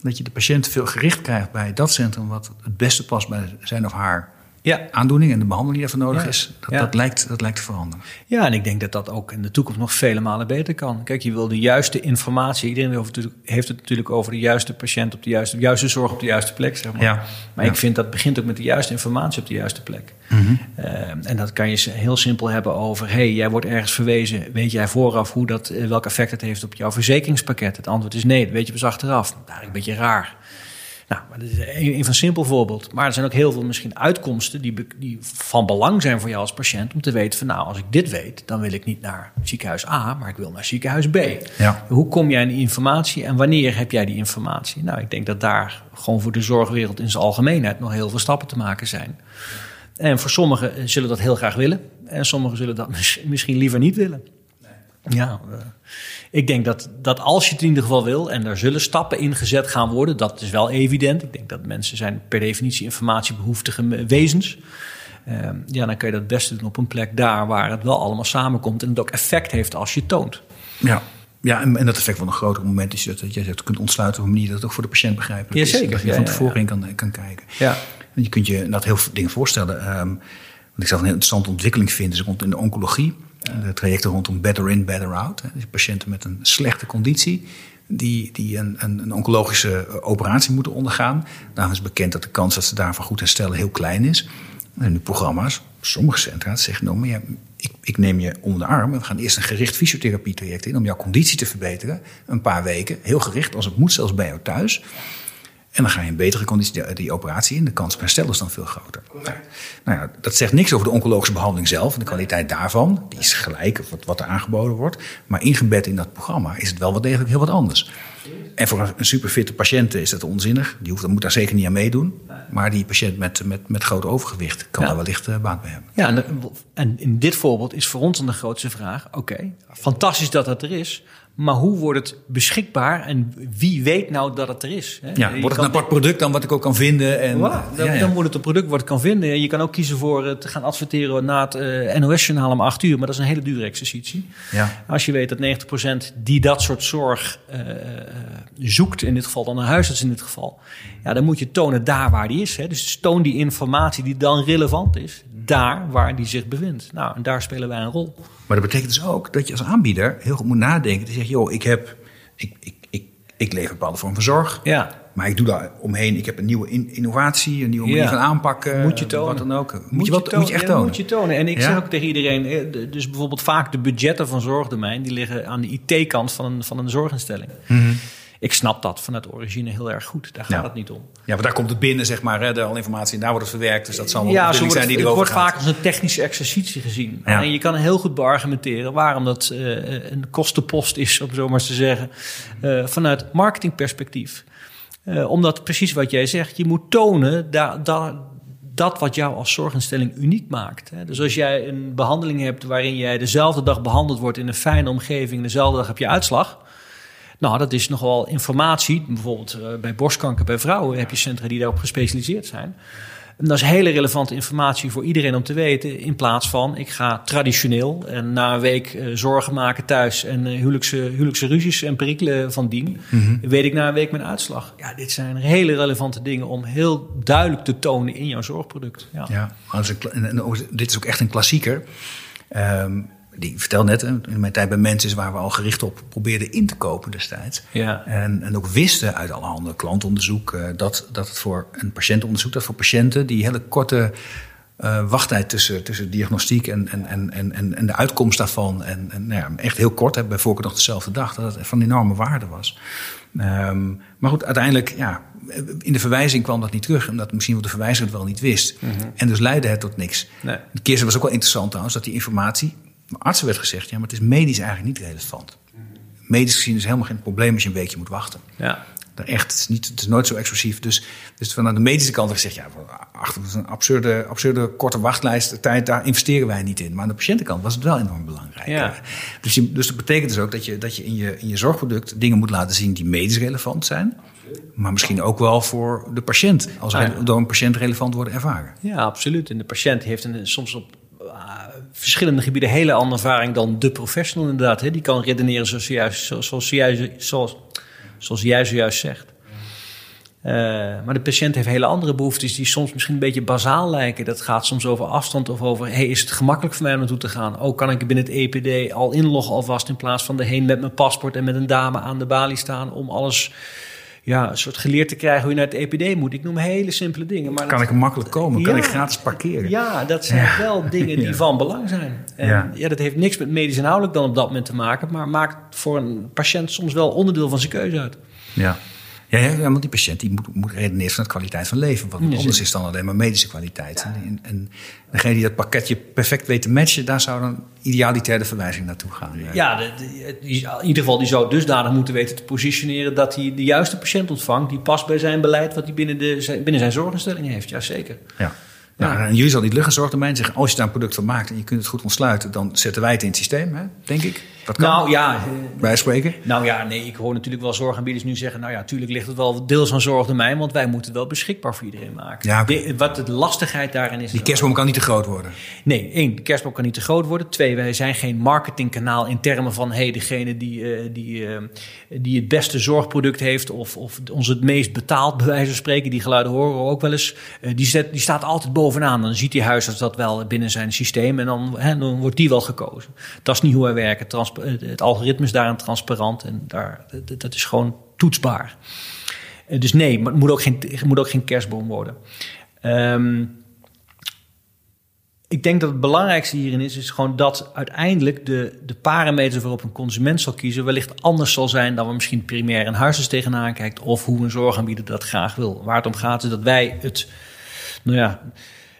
dat je de patiënt veel gericht krijgt bij dat centrum wat het beste past bij zijn of haar Ja. aandoening en de behandeling die daarvoor nodig Ja. is, dat, Ja. dat, lijkt, dat lijkt te veranderen. Ja, en ik denk dat dat ook in de toekomst nog vele malen beter kan. Kijk, je wil de juiste informatie. Iedereen heeft het natuurlijk- heeft het natuurlijk over de juiste patiënt op de juiste, juiste zorg op de juiste plek. Zeg maar Ja. maar ik vind dat begint ook met de juiste informatie op de juiste plek. Mhm. Eh, en dat kan je heel simpel hebben over: hey, jij wordt ergens verwezen. Weet jij vooraf hoe dat, eh, welk effect het heeft op jouw verzekeringspakket? Het antwoord is nee, dat weet je pas achteraf. Eigenlijk een beetje raar. Nou, maar dat is een, even een simpel voorbeeld. Maar er zijn ook heel veel misschien uitkomsten die, die van belang zijn voor jou als patiënt. Om te weten van nou, als ik dit weet, dan wil ik niet naar ziekenhuis A, maar ik wil naar ziekenhuis B. Ja. Hoe kom jij aan die informatie en wanneer heb jij die informatie? Nou, ik denk dat daar gewoon voor de zorgwereld in zijn algemeenheid nog heel veel stappen te maken zijn. En voor sommigen zullen dat heel graag willen. En sommigen zullen dat mis- misschien liever niet willen. Ja, eh, ik denk dat, dat als je het in ieder geval wil... en er zullen stappen in gezet gaan worden... dat is wel evident. Ik denk dat mensen zijn per definitie informatiebehoeftige wezens. Eh, ja, dan kun je dat het beste doen op een plek daar... waar het wel allemaal samenkomt... en het ook effect heeft als je het toont. Ja. Ja, en, en dat effect van een groter moment is dat, dat je het kunt ontsluiten op een manier dat het ook voor de patiënt begrijpelijk is. Jazeker, Dat je ja, van tevoren ja. in kan, kan kijken. Ja. En je kunt je dat heel veel dingen voorstellen. Ehm, wat ik zelf een heel interessante ontwikkeling vind, is rond in de oncologie. De trajecten rondom better in, better out. Dus patiënten met een slechte conditie. Die, die een, een, oncologische eh, operatie moeten ondergaan. Daarom is bekend dat de kans dat ze daarvan goed herstellen heel klein is. En nu programma's, sommige centra zeggen nou, maar ja, ik, ik neem je onder de arm en we gaan eerst een gericht fysiotherapietraject in om jouw conditie te verbeteren. Een paar weken, heel gericht, als het moet, zelfs bij jou thuis. En dan ga je in betere conditie die, die operatie in. De kans op herstel is dan veel groter. Nou, nou ja, dat zegt niks over de oncologische behandeling zelf. En de kwaliteit daarvan. Die is gelijk wat, wat er aangeboden wordt. Maar ingebed in dat programma is het wel wat degelijk heel wat anders. En voor een superfitte patiënt is dat onzinnig. Die hoeft, moet daar zeker niet aan meedoen. Maar die patiënt met, met, met groot overgewicht kan Ja. daar wellicht eh, baat bij hebben. Ja, en, en in dit voorbeeld is voor ons dan de grootste vraag: oké, fantastisch dat het er is, maar hoe wordt het beschikbaar en wie weet nou dat het er is? Hè? Ja, Je wordt het een apart product dan wat ik ook kan vinden? En, Voilà, dan, ja, ja. dan moet het een product wat ik kan vinden. En je kan ook kiezen voor het te gaan adverteren na het eh, NOS-journaal om 8 uur, maar dat is een hele dure exercitie. Ja. Als je weet dat 90% die dat soort zorg eh, eh, zoekt, in dit geval dan een huisarts in dit geval, ja, dan moet je tonen daar waar die is. Hè. Dus toon die informatie die dan relevant is, daar waar die zich bevindt. Nou, en daar spelen wij een rol. Maar dat betekent dus ook dat je als aanbieder heel goed moet nadenken. te zeggen, joh, ik heb, ik, ik, ik, ik lever een bepaalde vorm van zorg. Ja, Maar ik doe daar omheen, ik heb een nieuwe in- innovatie, een nieuwe manier Ja. van aanpakken. Moet je tonen. Wat dan ook. Moet, je, wat, moet je echt ja, tonen. moet je tonen. En ik Ja? zeg ook tegen iedereen, eh, dus bijvoorbeeld vaak de budgetten van zorgdomein, die liggen aan de IT-kant van een, van een zorginstelling. Ik snap dat vanuit de origine heel erg goed. Daar gaat Ja. het niet om. Ja, want daar komt het binnen, zeg maar, hè, de alle informatie. En daar wordt het verwerkt. Dus dat zal wel Ja, zo wordt zijn die het, het erover wordt gaat. vaak als een technische exercitie gezien. Ja. En je kan heel goed beargumenteren waarom dat eh, een kostenpost is, om zo maar eens te zeggen, eh, vanuit marketingperspectief. Omdat precies wat jij zegt, je moet tonen da, da- dat wat jou als zorginstelling uniek maakt. Hè? Dus als jij een behandeling hebt waarin jij dezelfde dag behandeld wordt in een fijne omgeving, dezelfde dag heb je uitslag. Nou, dat is nogal informatie. Bijvoorbeeld eh, bij borstkanker bij vrouwen heb je centra die daarop gespecialiseerd zijn. En dat is hele relevante informatie voor iedereen om te weten. In plaats van ik ga traditioneel en na een week uh, zorgen maken thuis en uh, huwelijkse, huwelijkse ruzies en perikelen van dien. Mm-hmm. Weet ik na een week mijn uitslag. Ja, dit zijn hele relevante dingen om heel duidelijk te tonen in jouw zorgproduct. Ja, ja dit is ook echt een klassieker. Um, die vertel net, in mijn tijd bij mensen is waar we al gericht op probeerden in te kopen destijds. Ja. En, en ook wisten uit allerhande klantonderzoek uh, dat, dat het voor een patiëntenonderzoek, dat voor patiënten die hele korte uh, wachttijd tussen, tussen diagnostiek en, en, en, en, en de uitkomst daarvan, en, en nou ja, echt heel kort, hebben bij voorkeur nog dezelfde dag, dat het van enorme waarde was. Um, maar goed, uiteindelijk, ja, in de verwijzing kwam dat niet terug, omdat misschien wel de verwijzer het wel niet wist. Mm -hmm. En dus leidde het tot niks. Nee. De keer was ook wel interessant trouwens, dat die informatie artsen werd gezegd, ja, maar het is medisch eigenlijk niet relevant. Medisch gezien is helemaal geen probleem als je een weekje moet wachten. Ja. Echt, het is, niet, het is nooit zo exclusief. Dus, dus vanuit de medische kant gezegd, ja, achter een absurde, absurde korte wachtlijst, tijd, daar investeren wij niet in. Maar aan de patiëntenkant was het wel enorm belangrijk. Ja. Dus, je, dus dat betekent dus ook dat je, dat je, in, je in je zorgproduct dingen moet laten zien die medisch relevant zijn. Maar misschien ook wel voor de patiënt, als ah, ja. door een patiënt relevant worden ervaren. Ja, absoluut. En de patiënt heeft een, soms op verschillende gebieden hele andere ervaring dan de professional inderdaad. Hè? Die kan redeneren zoals, juist, zoals, zoals, zoals jij zojuist zegt. Uh, maar de patiënt heeft hele andere behoeftes die soms misschien een beetje bazaal lijken. Dat gaat soms over afstand of over: hey, is het gemakkelijk voor mij om naartoe te gaan? Oh, kan ik binnen het EPD al inloggen alvast in plaats van erheen met mijn paspoort en met een dame aan de balie staan om alles ja, een soort geleerd te krijgen hoe je naar het EPD moet. Ik noem hele simpele dingen. Maar kan ik makkelijk komen? Kan ik gratis parkeren? Ja, dat zijn wel dingen die van belang zijn. En ja. dat heeft niks met medisch inhoudelijk dan op dat moment te maken. Maar maakt voor een patiënt soms wel onderdeel van zijn keuze uit. Ja. Ja, ja, want die patiënt die moet, moet redeneren van de kwaliteit van leven. Want anders is dan alleen maar medische kwaliteit. En, en, degene die dat pakketje perfect weet te matchen, daar zou dan idealitair de verwijzing naartoe gaan. Ja, de, in ieder geval die zou dusdanig moeten weten te positioneren dat hij de juiste patiënt ontvangt. Die past bij zijn beleid wat hij binnen, de, binnen zijn zorginstelling heeft. Jazeker. Ja. Nou, en jullie zal niet lukken, zorgdomein zeggen, als je daar een product van maakt en je kunt het goed ontsluiten, dan zetten wij het in het systeem, hè? denk ik. Dat kan. Nou ja. Wij spreken. Nou ja, nee, ik hoor natuurlijk wel zorgaanbieders nu zeggen, nou ja, natuurlijk ligt het wel deels aan zorgdomein, want wij moeten het wel beschikbaar voor iedereen maken. Ja, de, wat de lastigheid daarin is. Die kerstboom kan niet te groot worden. Nee, één, de kerstboom kan niet te groot worden. Twee, wij zijn geen marketingkanaal in termen van, hé, hey, degene die, uh, die, uh, die het beste zorgproduct heeft of, of ons het meest betaalt, bij wijze van spreken, die geluiden horen we ook wel eens, uh, die, zet, die staat altijd bovenaan. Dan ziet die huisarts dat wel binnen zijn systeem en dan, hè, dan wordt die wel gekozen. Dat is niet hoe wij werken. Trans het algoritme is daarin transparant en daar, dat, is gewoon toetsbaar. Eh, dus nee, maar het moet ook geen, moet ook geen kerstboom worden. Um, ik denk dat het belangrijkste hierin is, is gewoon dat uiteindelijk de, de parameters waarop een consument zal kiezen, wellicht anders zal zijn dan we misschien primair een huisarts tegenaan kijkt of hoe een zorgaanbieder dat graag wil. Waar het om gaat is dat wij het, nou ja,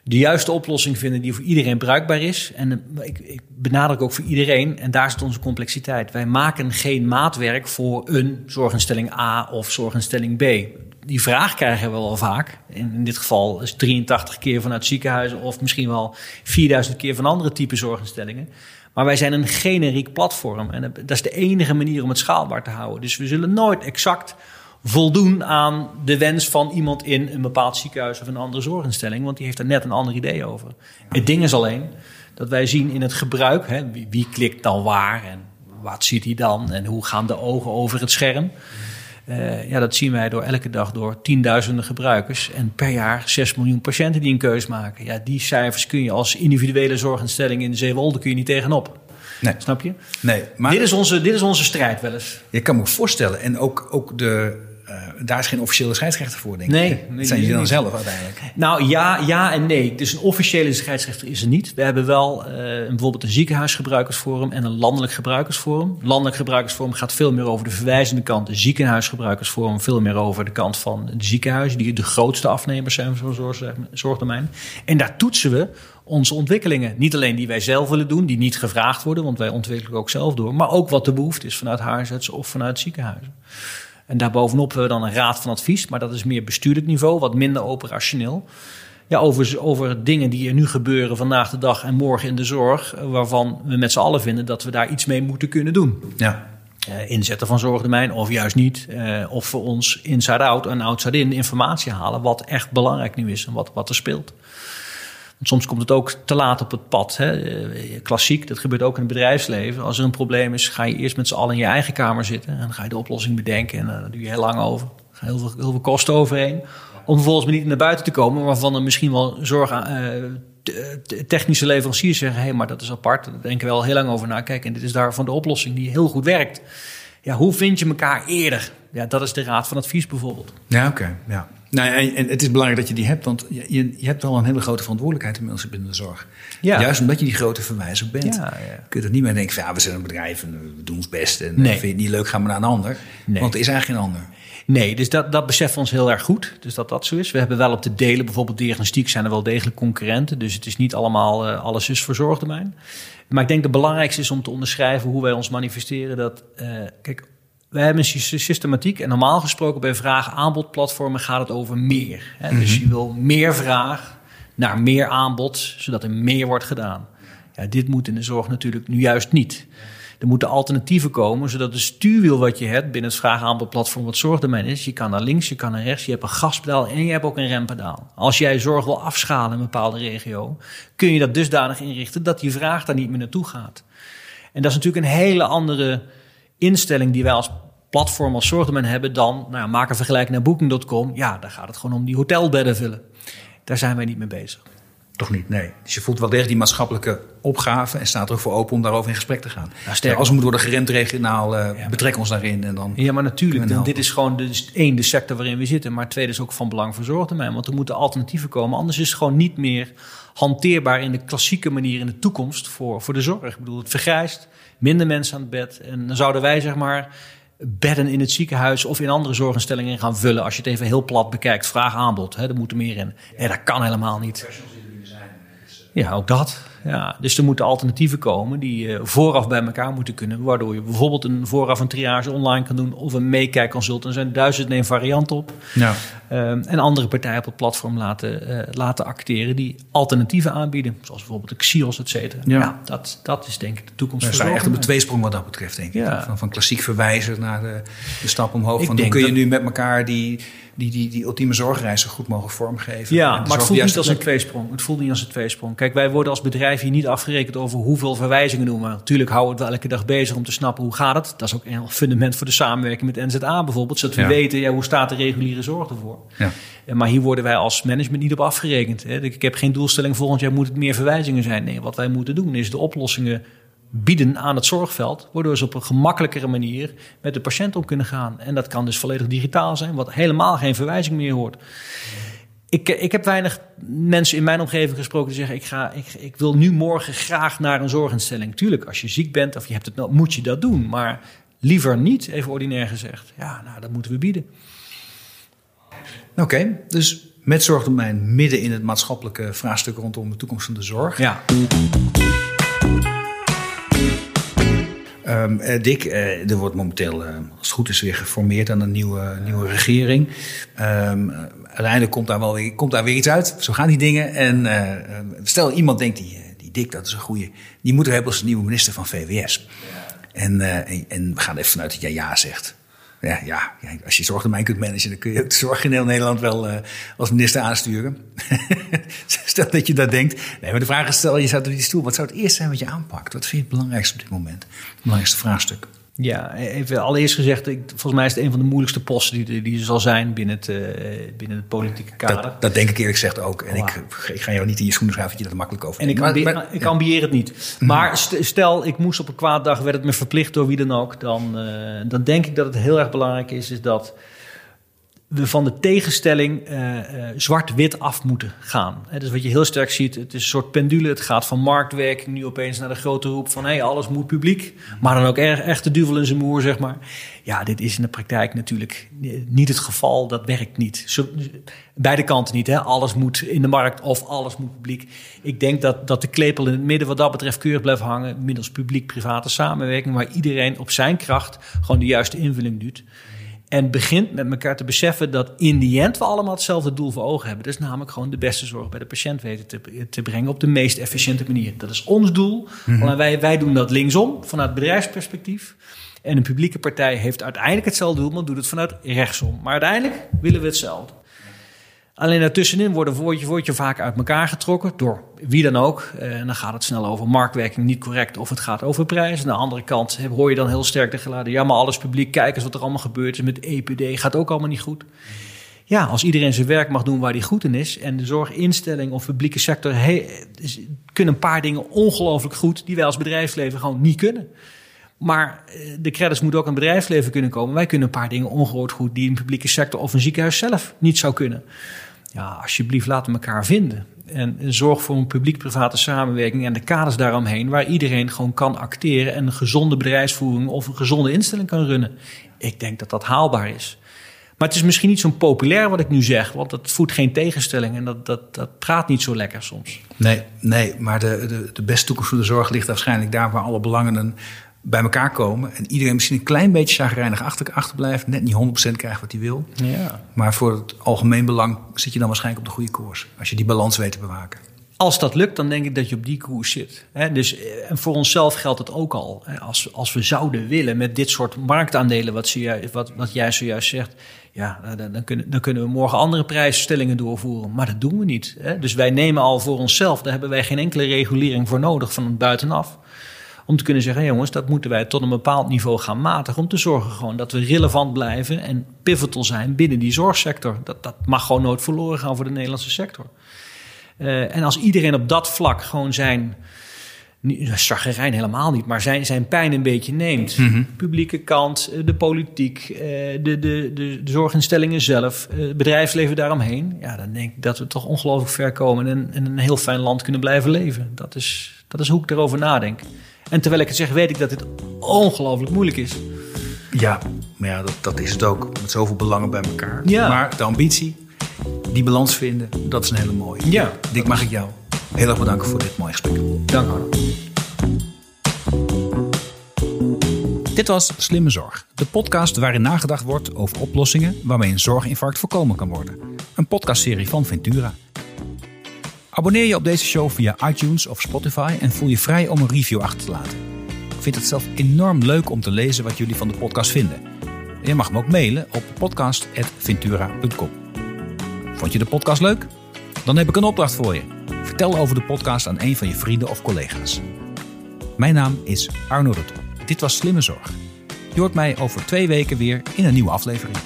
de juiste oplossing vinden die voor iedereen bruikbaar is. En eh, ik, ik benadruk ook voor iedereen, en daar zit onze complexiteit. Wij maken geen maatwerk voor een zorginstelling A of zorginstelling B. Die vraag krijgen we wel vaak. In, in dit geval is 83 keer vanuit ziekenhuizen of misschien wel 4000 keer van andere type zorginstellingen. Maar wij zijn een generiek platform. En dat is de enige manier om het schaalbaar te houden. Dus we zullen nooit exact voldoen aan de wens van iemand in een bepaald ziekenhuis of een andere zorginstelling, want die heeft er net een ander idee over. Het ding is alleen dat wij zien in het gebruik, hè, wie, wie, klikt dan waar en wat ziet hij dan en hoe gaan de ogen over het scherm. Uh, ja, dat zien wij door elke dag door tienduizenden gebruikers en per jaar 6 miljoen patiënten die een keus maken. Ja, die cijfers kun je als individuele zorginstelling in de Zeewolde kun je niet tegenop. Nee. Snap je? Nee, maar... dit, is onze, dit is onze strijd wel eens. Je kan me voorstellen, en ook, ook de, daar is geen officiële scheidsrechter voor, denk ik. Nee. Dat zijn jullie dan zelf uiteindelijk? Nou ja, ja en nee. Dus een officiële scheidsrechter is er niet. We hebben wel uh, bijvoorbeeld een ziekenhuisgebruikersforum en een landelijk gebruikersforum. Landelijk gebruikersforum gaat veel meer over de verwijzende kant. De ziekenhuisgebruikersforum veel meer over de kant van de ziekenhuizen, die de grootste afnemers zijn van zorg, zorgdomein. En daar toetsen we onze ontwikkelingen. Niet alleen die wij zelf willen doen, die niet gevraagd worden, want wij ontwikkelen ook zelf door, maar ook wat de behoefte is vanuit huisartsen of vanuit ziekenhuizen. En daarbovenop hebben we dan een raad van advies, maar dat is meer bestuurlijk niveau, wat minder operationeel. ja, over, over dingen die er nu gebeuren vandaag de dag en morgen in de zorg, waarvan we met z'n allen vinden dat we daar iets mee moeten kunnen doen. Ja. Uh, inzetten van zorgdomein of juist niet. Uh, of voor ons inside-out en outside-in informatie halen wat echt belangrijk nu is en wat, wat er speelt. Soms komt het ook te laat op het pad. Hè. Uh, klassiek, dat gebeurt ook in het bedrijfsleven. Als er een probleem is, ga je eerst met z'n allen in je eigen kamer zitten. En dan ga je de oplossing bedenken en daar doe je heel lang over. Er heel veel, heel veel kosten overheen. Om vervolgens niet naar buiten te komen, waarvan er misschien wel zorg technische leveranciers zeggen: hé, hey, maar dat is apart. Daar denken we wel heel lang over na. Kijk, en dit is daarvan de oplossing die heel goed werkt. Ja, hoe vind je elkaar eerder? Ja, dat is de raad van advies bijvoorbeeld. Ja, oké. Ja. Nou, en, en, het is belangrijk dat je die hebt, want je, je hebt wel een hele grote verantwoordelijkheid inmiddels binnen de zorg. Ja. Juist omdat je die grote verwijzer bent. Ja, ja. Kun je er niet meer denken van ja, we zijn een bedrijf en we doen ons best. En nee. vind je het niet leuk, gaan we naar een ander. Nee. Want er is eigenlijk geen ander. Nee, dus dat, dat beseffen we ons heel erg goed. Dus dat dat zo is. We hebben wel op te delen, bijvoorbeeld diagnostiek zijn er wel degelijk concurrenten. Dus het is niet allemaal uh, alles is verzorgdomein. Maar ik denk het belangrijkste is om te onderschrijven hoe wij ons manifesteren. Dat, uh, kijk, wij hebben een systematiek en normaal gesproken bij vraag-aanbodplatformen gaat het over meer. Hè? Mm -hmm. Dus je wil meer vraag naar meer aanbod, zodat er meer wordt gedaan. Ja, dit moet in de zorg natuurlijk nu juist niet. Er moeten alternatieven komen, zodat de stuurwiel wat je hebt binnen het vraag-aanbodplatform wat zorgdomein is, je kan naar links, je kan naar rechts, je hebt een gaspedaal en je hebt ook een rempedaal. Als jij zorg wil afschalen in een bepaalde regio, kun je dat dusdanig inrichten dat die vraag daar niet meer naartoe gaat. En dat is natuurlijk een hele andere instelling die wij als platform als zorgdomein hebben dan, nou ja, maak een vergelijking naar Booking.com. Ja, daar gaat het gewoon om die hotelbedden vullen. Daar zijn wij niet mee bezig. Toch niet, nee. Dus je voelt wel degelijk die maatschappelijke opgave en staat er ook voor open om daarover in gesprek te gaan. Nou, als we moeten worden geremd regionaal, uh, ja, betrekken ons daarin. En dan ja, maar natuurlijk. Dit is gewoon dus één, de sector waarin we zitten. Maar tweede is ook van belang voor zorgtermijn. Want er moeten alternatieven komen. Anders is het gewoon niet meer hanteerbaar in de klassieke manier in de toekomst voor, voor de zorg. Ik bedoel, het vergrijst, minder mensen aan het bed. En dan zouden wij zeg maar bedden in het ziekenhuis of in andere zorginstellingen gaan vullen. Als je het even heel plat bekijkt, vraag aanbod. Hè, er moet er meer in. Nee, dat kan helemaal niet. Ja, ook dat. Ja, dus er moeten alternatieven komen die uh, vooraf bij elkaar moeten kunnen. Waardoor je bijvoorbeeld een vooraf een triage online kan doen of een meekijkconsult. Er zijn duizend een variant op. Ja. Um, en andere partijen op het platform laten, uh, laten acteren die alternatieven aanbieden. Zoals bijvoorbeeld de Xios, et cetera. Ja. ja. dat, dat is denk ik de toekomst. We zijn echt op de tweesprong wat dat betreft, denk ik. Ja. Van, van klassiek verwijzen naar de, de stap omhoog. Ik van hoe kun je nu met elkaar die die, die, die ultieme zorgreis zo goed mogelijk vormgeven. Ja, maar het voelt niet als een tweesprong. Het voelt niet als een tweesprong. Kijk, wij worden als bedrijf hier niet afgerekend over hoeveel verwijzingen doen we. Natuurlijk houden we het elke dag bezig om te snappen hoe gaat het. Dat is ook een fundament voor de samenwerking met NZA bijvoorbeeld. Zodat we ja. weten, ja, hoe staat de reguliere zorg ervoor. Ja. Maar hier worden wij als management niet op afgerekend. Ik heb geen doelstelling volgend jaar moet het meer verwijzingen zijn. Nee, wat wij moeten doen is de oplossingen bieden aan het zorgveld, waardoor ze op een gemakkelijkere manier met de patiënt om kunnen gaan. En dat kan dus volledig digitaal zijn, wat helemaal geen verwijzing meer hoort. Ik, ik heb weinig mensen in mijn omgeving gesproken die zeggen: ik, ga, ik, ik wil nu morgen graag naar een zorginstelling. Tuurlijk, als je ziek bent of je hebt het nou, moet je dat doen. Maar liever niet, even ordinair gezegd. Ja, nou, dat moeten we bieden. Oké, okay, dus met zorgdomein midden in het maatschappelijke vraagstuk rondom de toekomst van de zorg. Ja. Um, Dick, uh, er wordt momenteel, uh, als het goed is, weer geformeerd aan een nieuwe, nieuwe regering. Um, uiteindelijk komt daar wel weer, komt daar weer iets uit. Zo gaan die dingen. En stel iemand denkt, die, die Dick, dat is een goede, die moet er hebben als nieuwe minister van VWS. En, en we gaan even vanuit dat jij ja zegt. Ja, ja, als je zorgdomein kunt managen, dan kun je ook de zorg in heel Nederland wel uh, als minister aansturen. stel dat je dat denkt. Nee, maar de vraag is: stel je staat op die stoel, wat zou het eerst zijn wat je aanpakt? Wat vind je het belangrijkste op dit moment? Het belangrijkste vraagstuk. Ja, even allereerst gezegd, ik, volgens mij is het een van de moeilijkste posten die, die er zal zijn binnen het, uh, binnen het politieke kader. Dat, dat, denk ik eerlijk gezegd ook. En ik, ik, ga jou niet in je schoenen schuiven dat je dat makkelijk over En ik, maar, maar, ik ambieer het niet. Mm. Maar stel, ik moest op een kwaad dag, werd het me verplicht door wie dan ook. Dan, uh, dan denk ik dat het heel erg belangrijk is, is dat we van de tegenstelling uh, uh, zwart-wit af moeten gaan. He, dus wat je heel sterk ziet, het is een soort pendule. Het gaat van marktwerking nu opeens naar de grote roep van... hey, alles moet publiek, maar dan ook er, echt de duvel in zijn moer, zeg maar. Ja, dit is in de praktijk natuurlijk niet het geval. Dat werkt niet. Zo, beide kanten niet. Hè? Alles moet in de markt of alles moet publiek. Ik denk dat, dat de klepel in het midden wat dat betreft keurig blijft hangen... middels publiek-private samenwerking... waar iedereen op zijn kracht gewoon de juiste invulling doet... En begint met elkaar te beseffen dat in die end we allemaal hetzelfde doel voor ogen hebben. Dat is namelijk gewoon de beste zorg bij de patiënt weten te, te brengen op de meest efficiënte manier. Dat is ons doel. Mm wij, wij doen dat linksom, vanuit bedrijfsperspectief. En een publieke partij heeft uiteindelijk hetzelfde doel, maar doet het vanuit rechtsom. Maar uiteindelijk willen we hetzelfde. Alleen daartussenin worden woordje, woordje vaak uit elkaar getrokken door wie dan ook. Eh, en dan gaat het snel over marktwerking niet correct of het gaat over prijs. Aan de andere kant hoor je dan heel sterk de geladen. Ja, maar alles publiek, kijk eens wat er allemaal gebeurt is met EPD. Gaat ook allemaal niet goed. Ja, als iedereen zijn werk mag doen waar hij goed in is. En de zorginstelling of publieke sector kunnen een paar dingen ongelooflijk goed die wij als bedrijfsleven gewoon niet kunnen. Maar eh, de credits moeten ook aan het bedrijfsleven kunnen komen. Wij kunnen een paar dingen ongehoord goed die een publieke sector of een ziekenhuis zelf niet zou kunnen. Ja, alsjeblieft, laten we elkaar vinden. En, zorg voor een publiek-private samenwerking en de kaders daaromheen, waar iedereen gewoon kan acteren en een gezonde bedrijfsvoering of een gezonde instelling kan runnen. Ik denk dat dat haalbaar is. Maar het is misschien niet zo populair wat ik nu zeg, want dat voedt geen tegenstelling en dat, dat, dat praat niet zo lekker soms. Nee, nee maar de, de, de beste toekomst voor de zorg ligt waarschijnlijk daar waar alle belangenen bij elkaar komen. En iedereen misschien een klein beetje chagrijnig achter, achterblijft. Net niet 100% krijgt wat hij wil. Ja. Maar voor het algemeen belang zit je dan waarschijnlijk op de goede koers. Als je die balans weet te bewaken. Als dat lukt, dan denk ik dat je op die koers zit. Dus, eh, en voor onszelf geldt het ook al. Als, als we zouden willen met dit soort marktaandelen, wat, wat, wat jij zojuist zegt, ja, dan, dan, kunnen, dan kunnen we morgen andere prijsstellingen doorvoeren. Maar dat doen we niet. Dus wij nemen al voor onszelf, daar hebben wij geen enkele regulering voor nodig van buitenaf. Om te kunnen zeggen, jongens, dat moeten wij tot een bepaald niveau gaan matigen. Om te zorgen gewoon dat we relevant blijven en pivotal zijn binnen die zorgsector. Dat, dat mag gewoon nooit verloren gaan voor de Nederlandse sector. Uh, en als iedereen op dat vlak gewoon zijn Zaggerijn helemaal niet, maar zijn, zijn pijn een beetje neemt. Mhm. Publieke kant, eh, de politiek, eh, de, de, de, de zorginstellingen zelf, het bedrijfsleven daaromheen. Ja, dan denk ik dat we toch ongelooflijk ver komen en in een heel fijn land kunnen blijven leven. Dat is, dat is hoe ik erover nadenk. En terwijl ik het zeg, weet ik dat dit ongelooflijk moeilijk is. Ja, maar ja, dat, dat is het ook. Met zoveel belangen bij elkaar. Ja. Maar de ambitie, die balans vinden, dat is een hele mooie. Ja. Dick, mag ik jou heel erg bedanken voor dit mooie gesprek. Dank Arno. Dit was Slimme Zorg, de podcast waarin nagedacht wordt over oplossingen waarmee een zorginfarct voorkomen kan worden. Een podcastserie van Ventura. Abonneer je op deze show via iTunes of Spotify en voel je vrij om een review achter te laten. Ik vind het zelf enorm leuk om te lezen wat jullie van de podcast vinden. je mag me ook mailen op podcast.ventura.com. Vond je de podcast leuk? Dan heb ik een opdracht voor je. Vertel over de podcast aan een van je vrienden of collega's. Mijn naam is Arno Rutte. Dit was Slimme Zorg. Je hoort mij over twee weken weer in een nieuwe aflevering.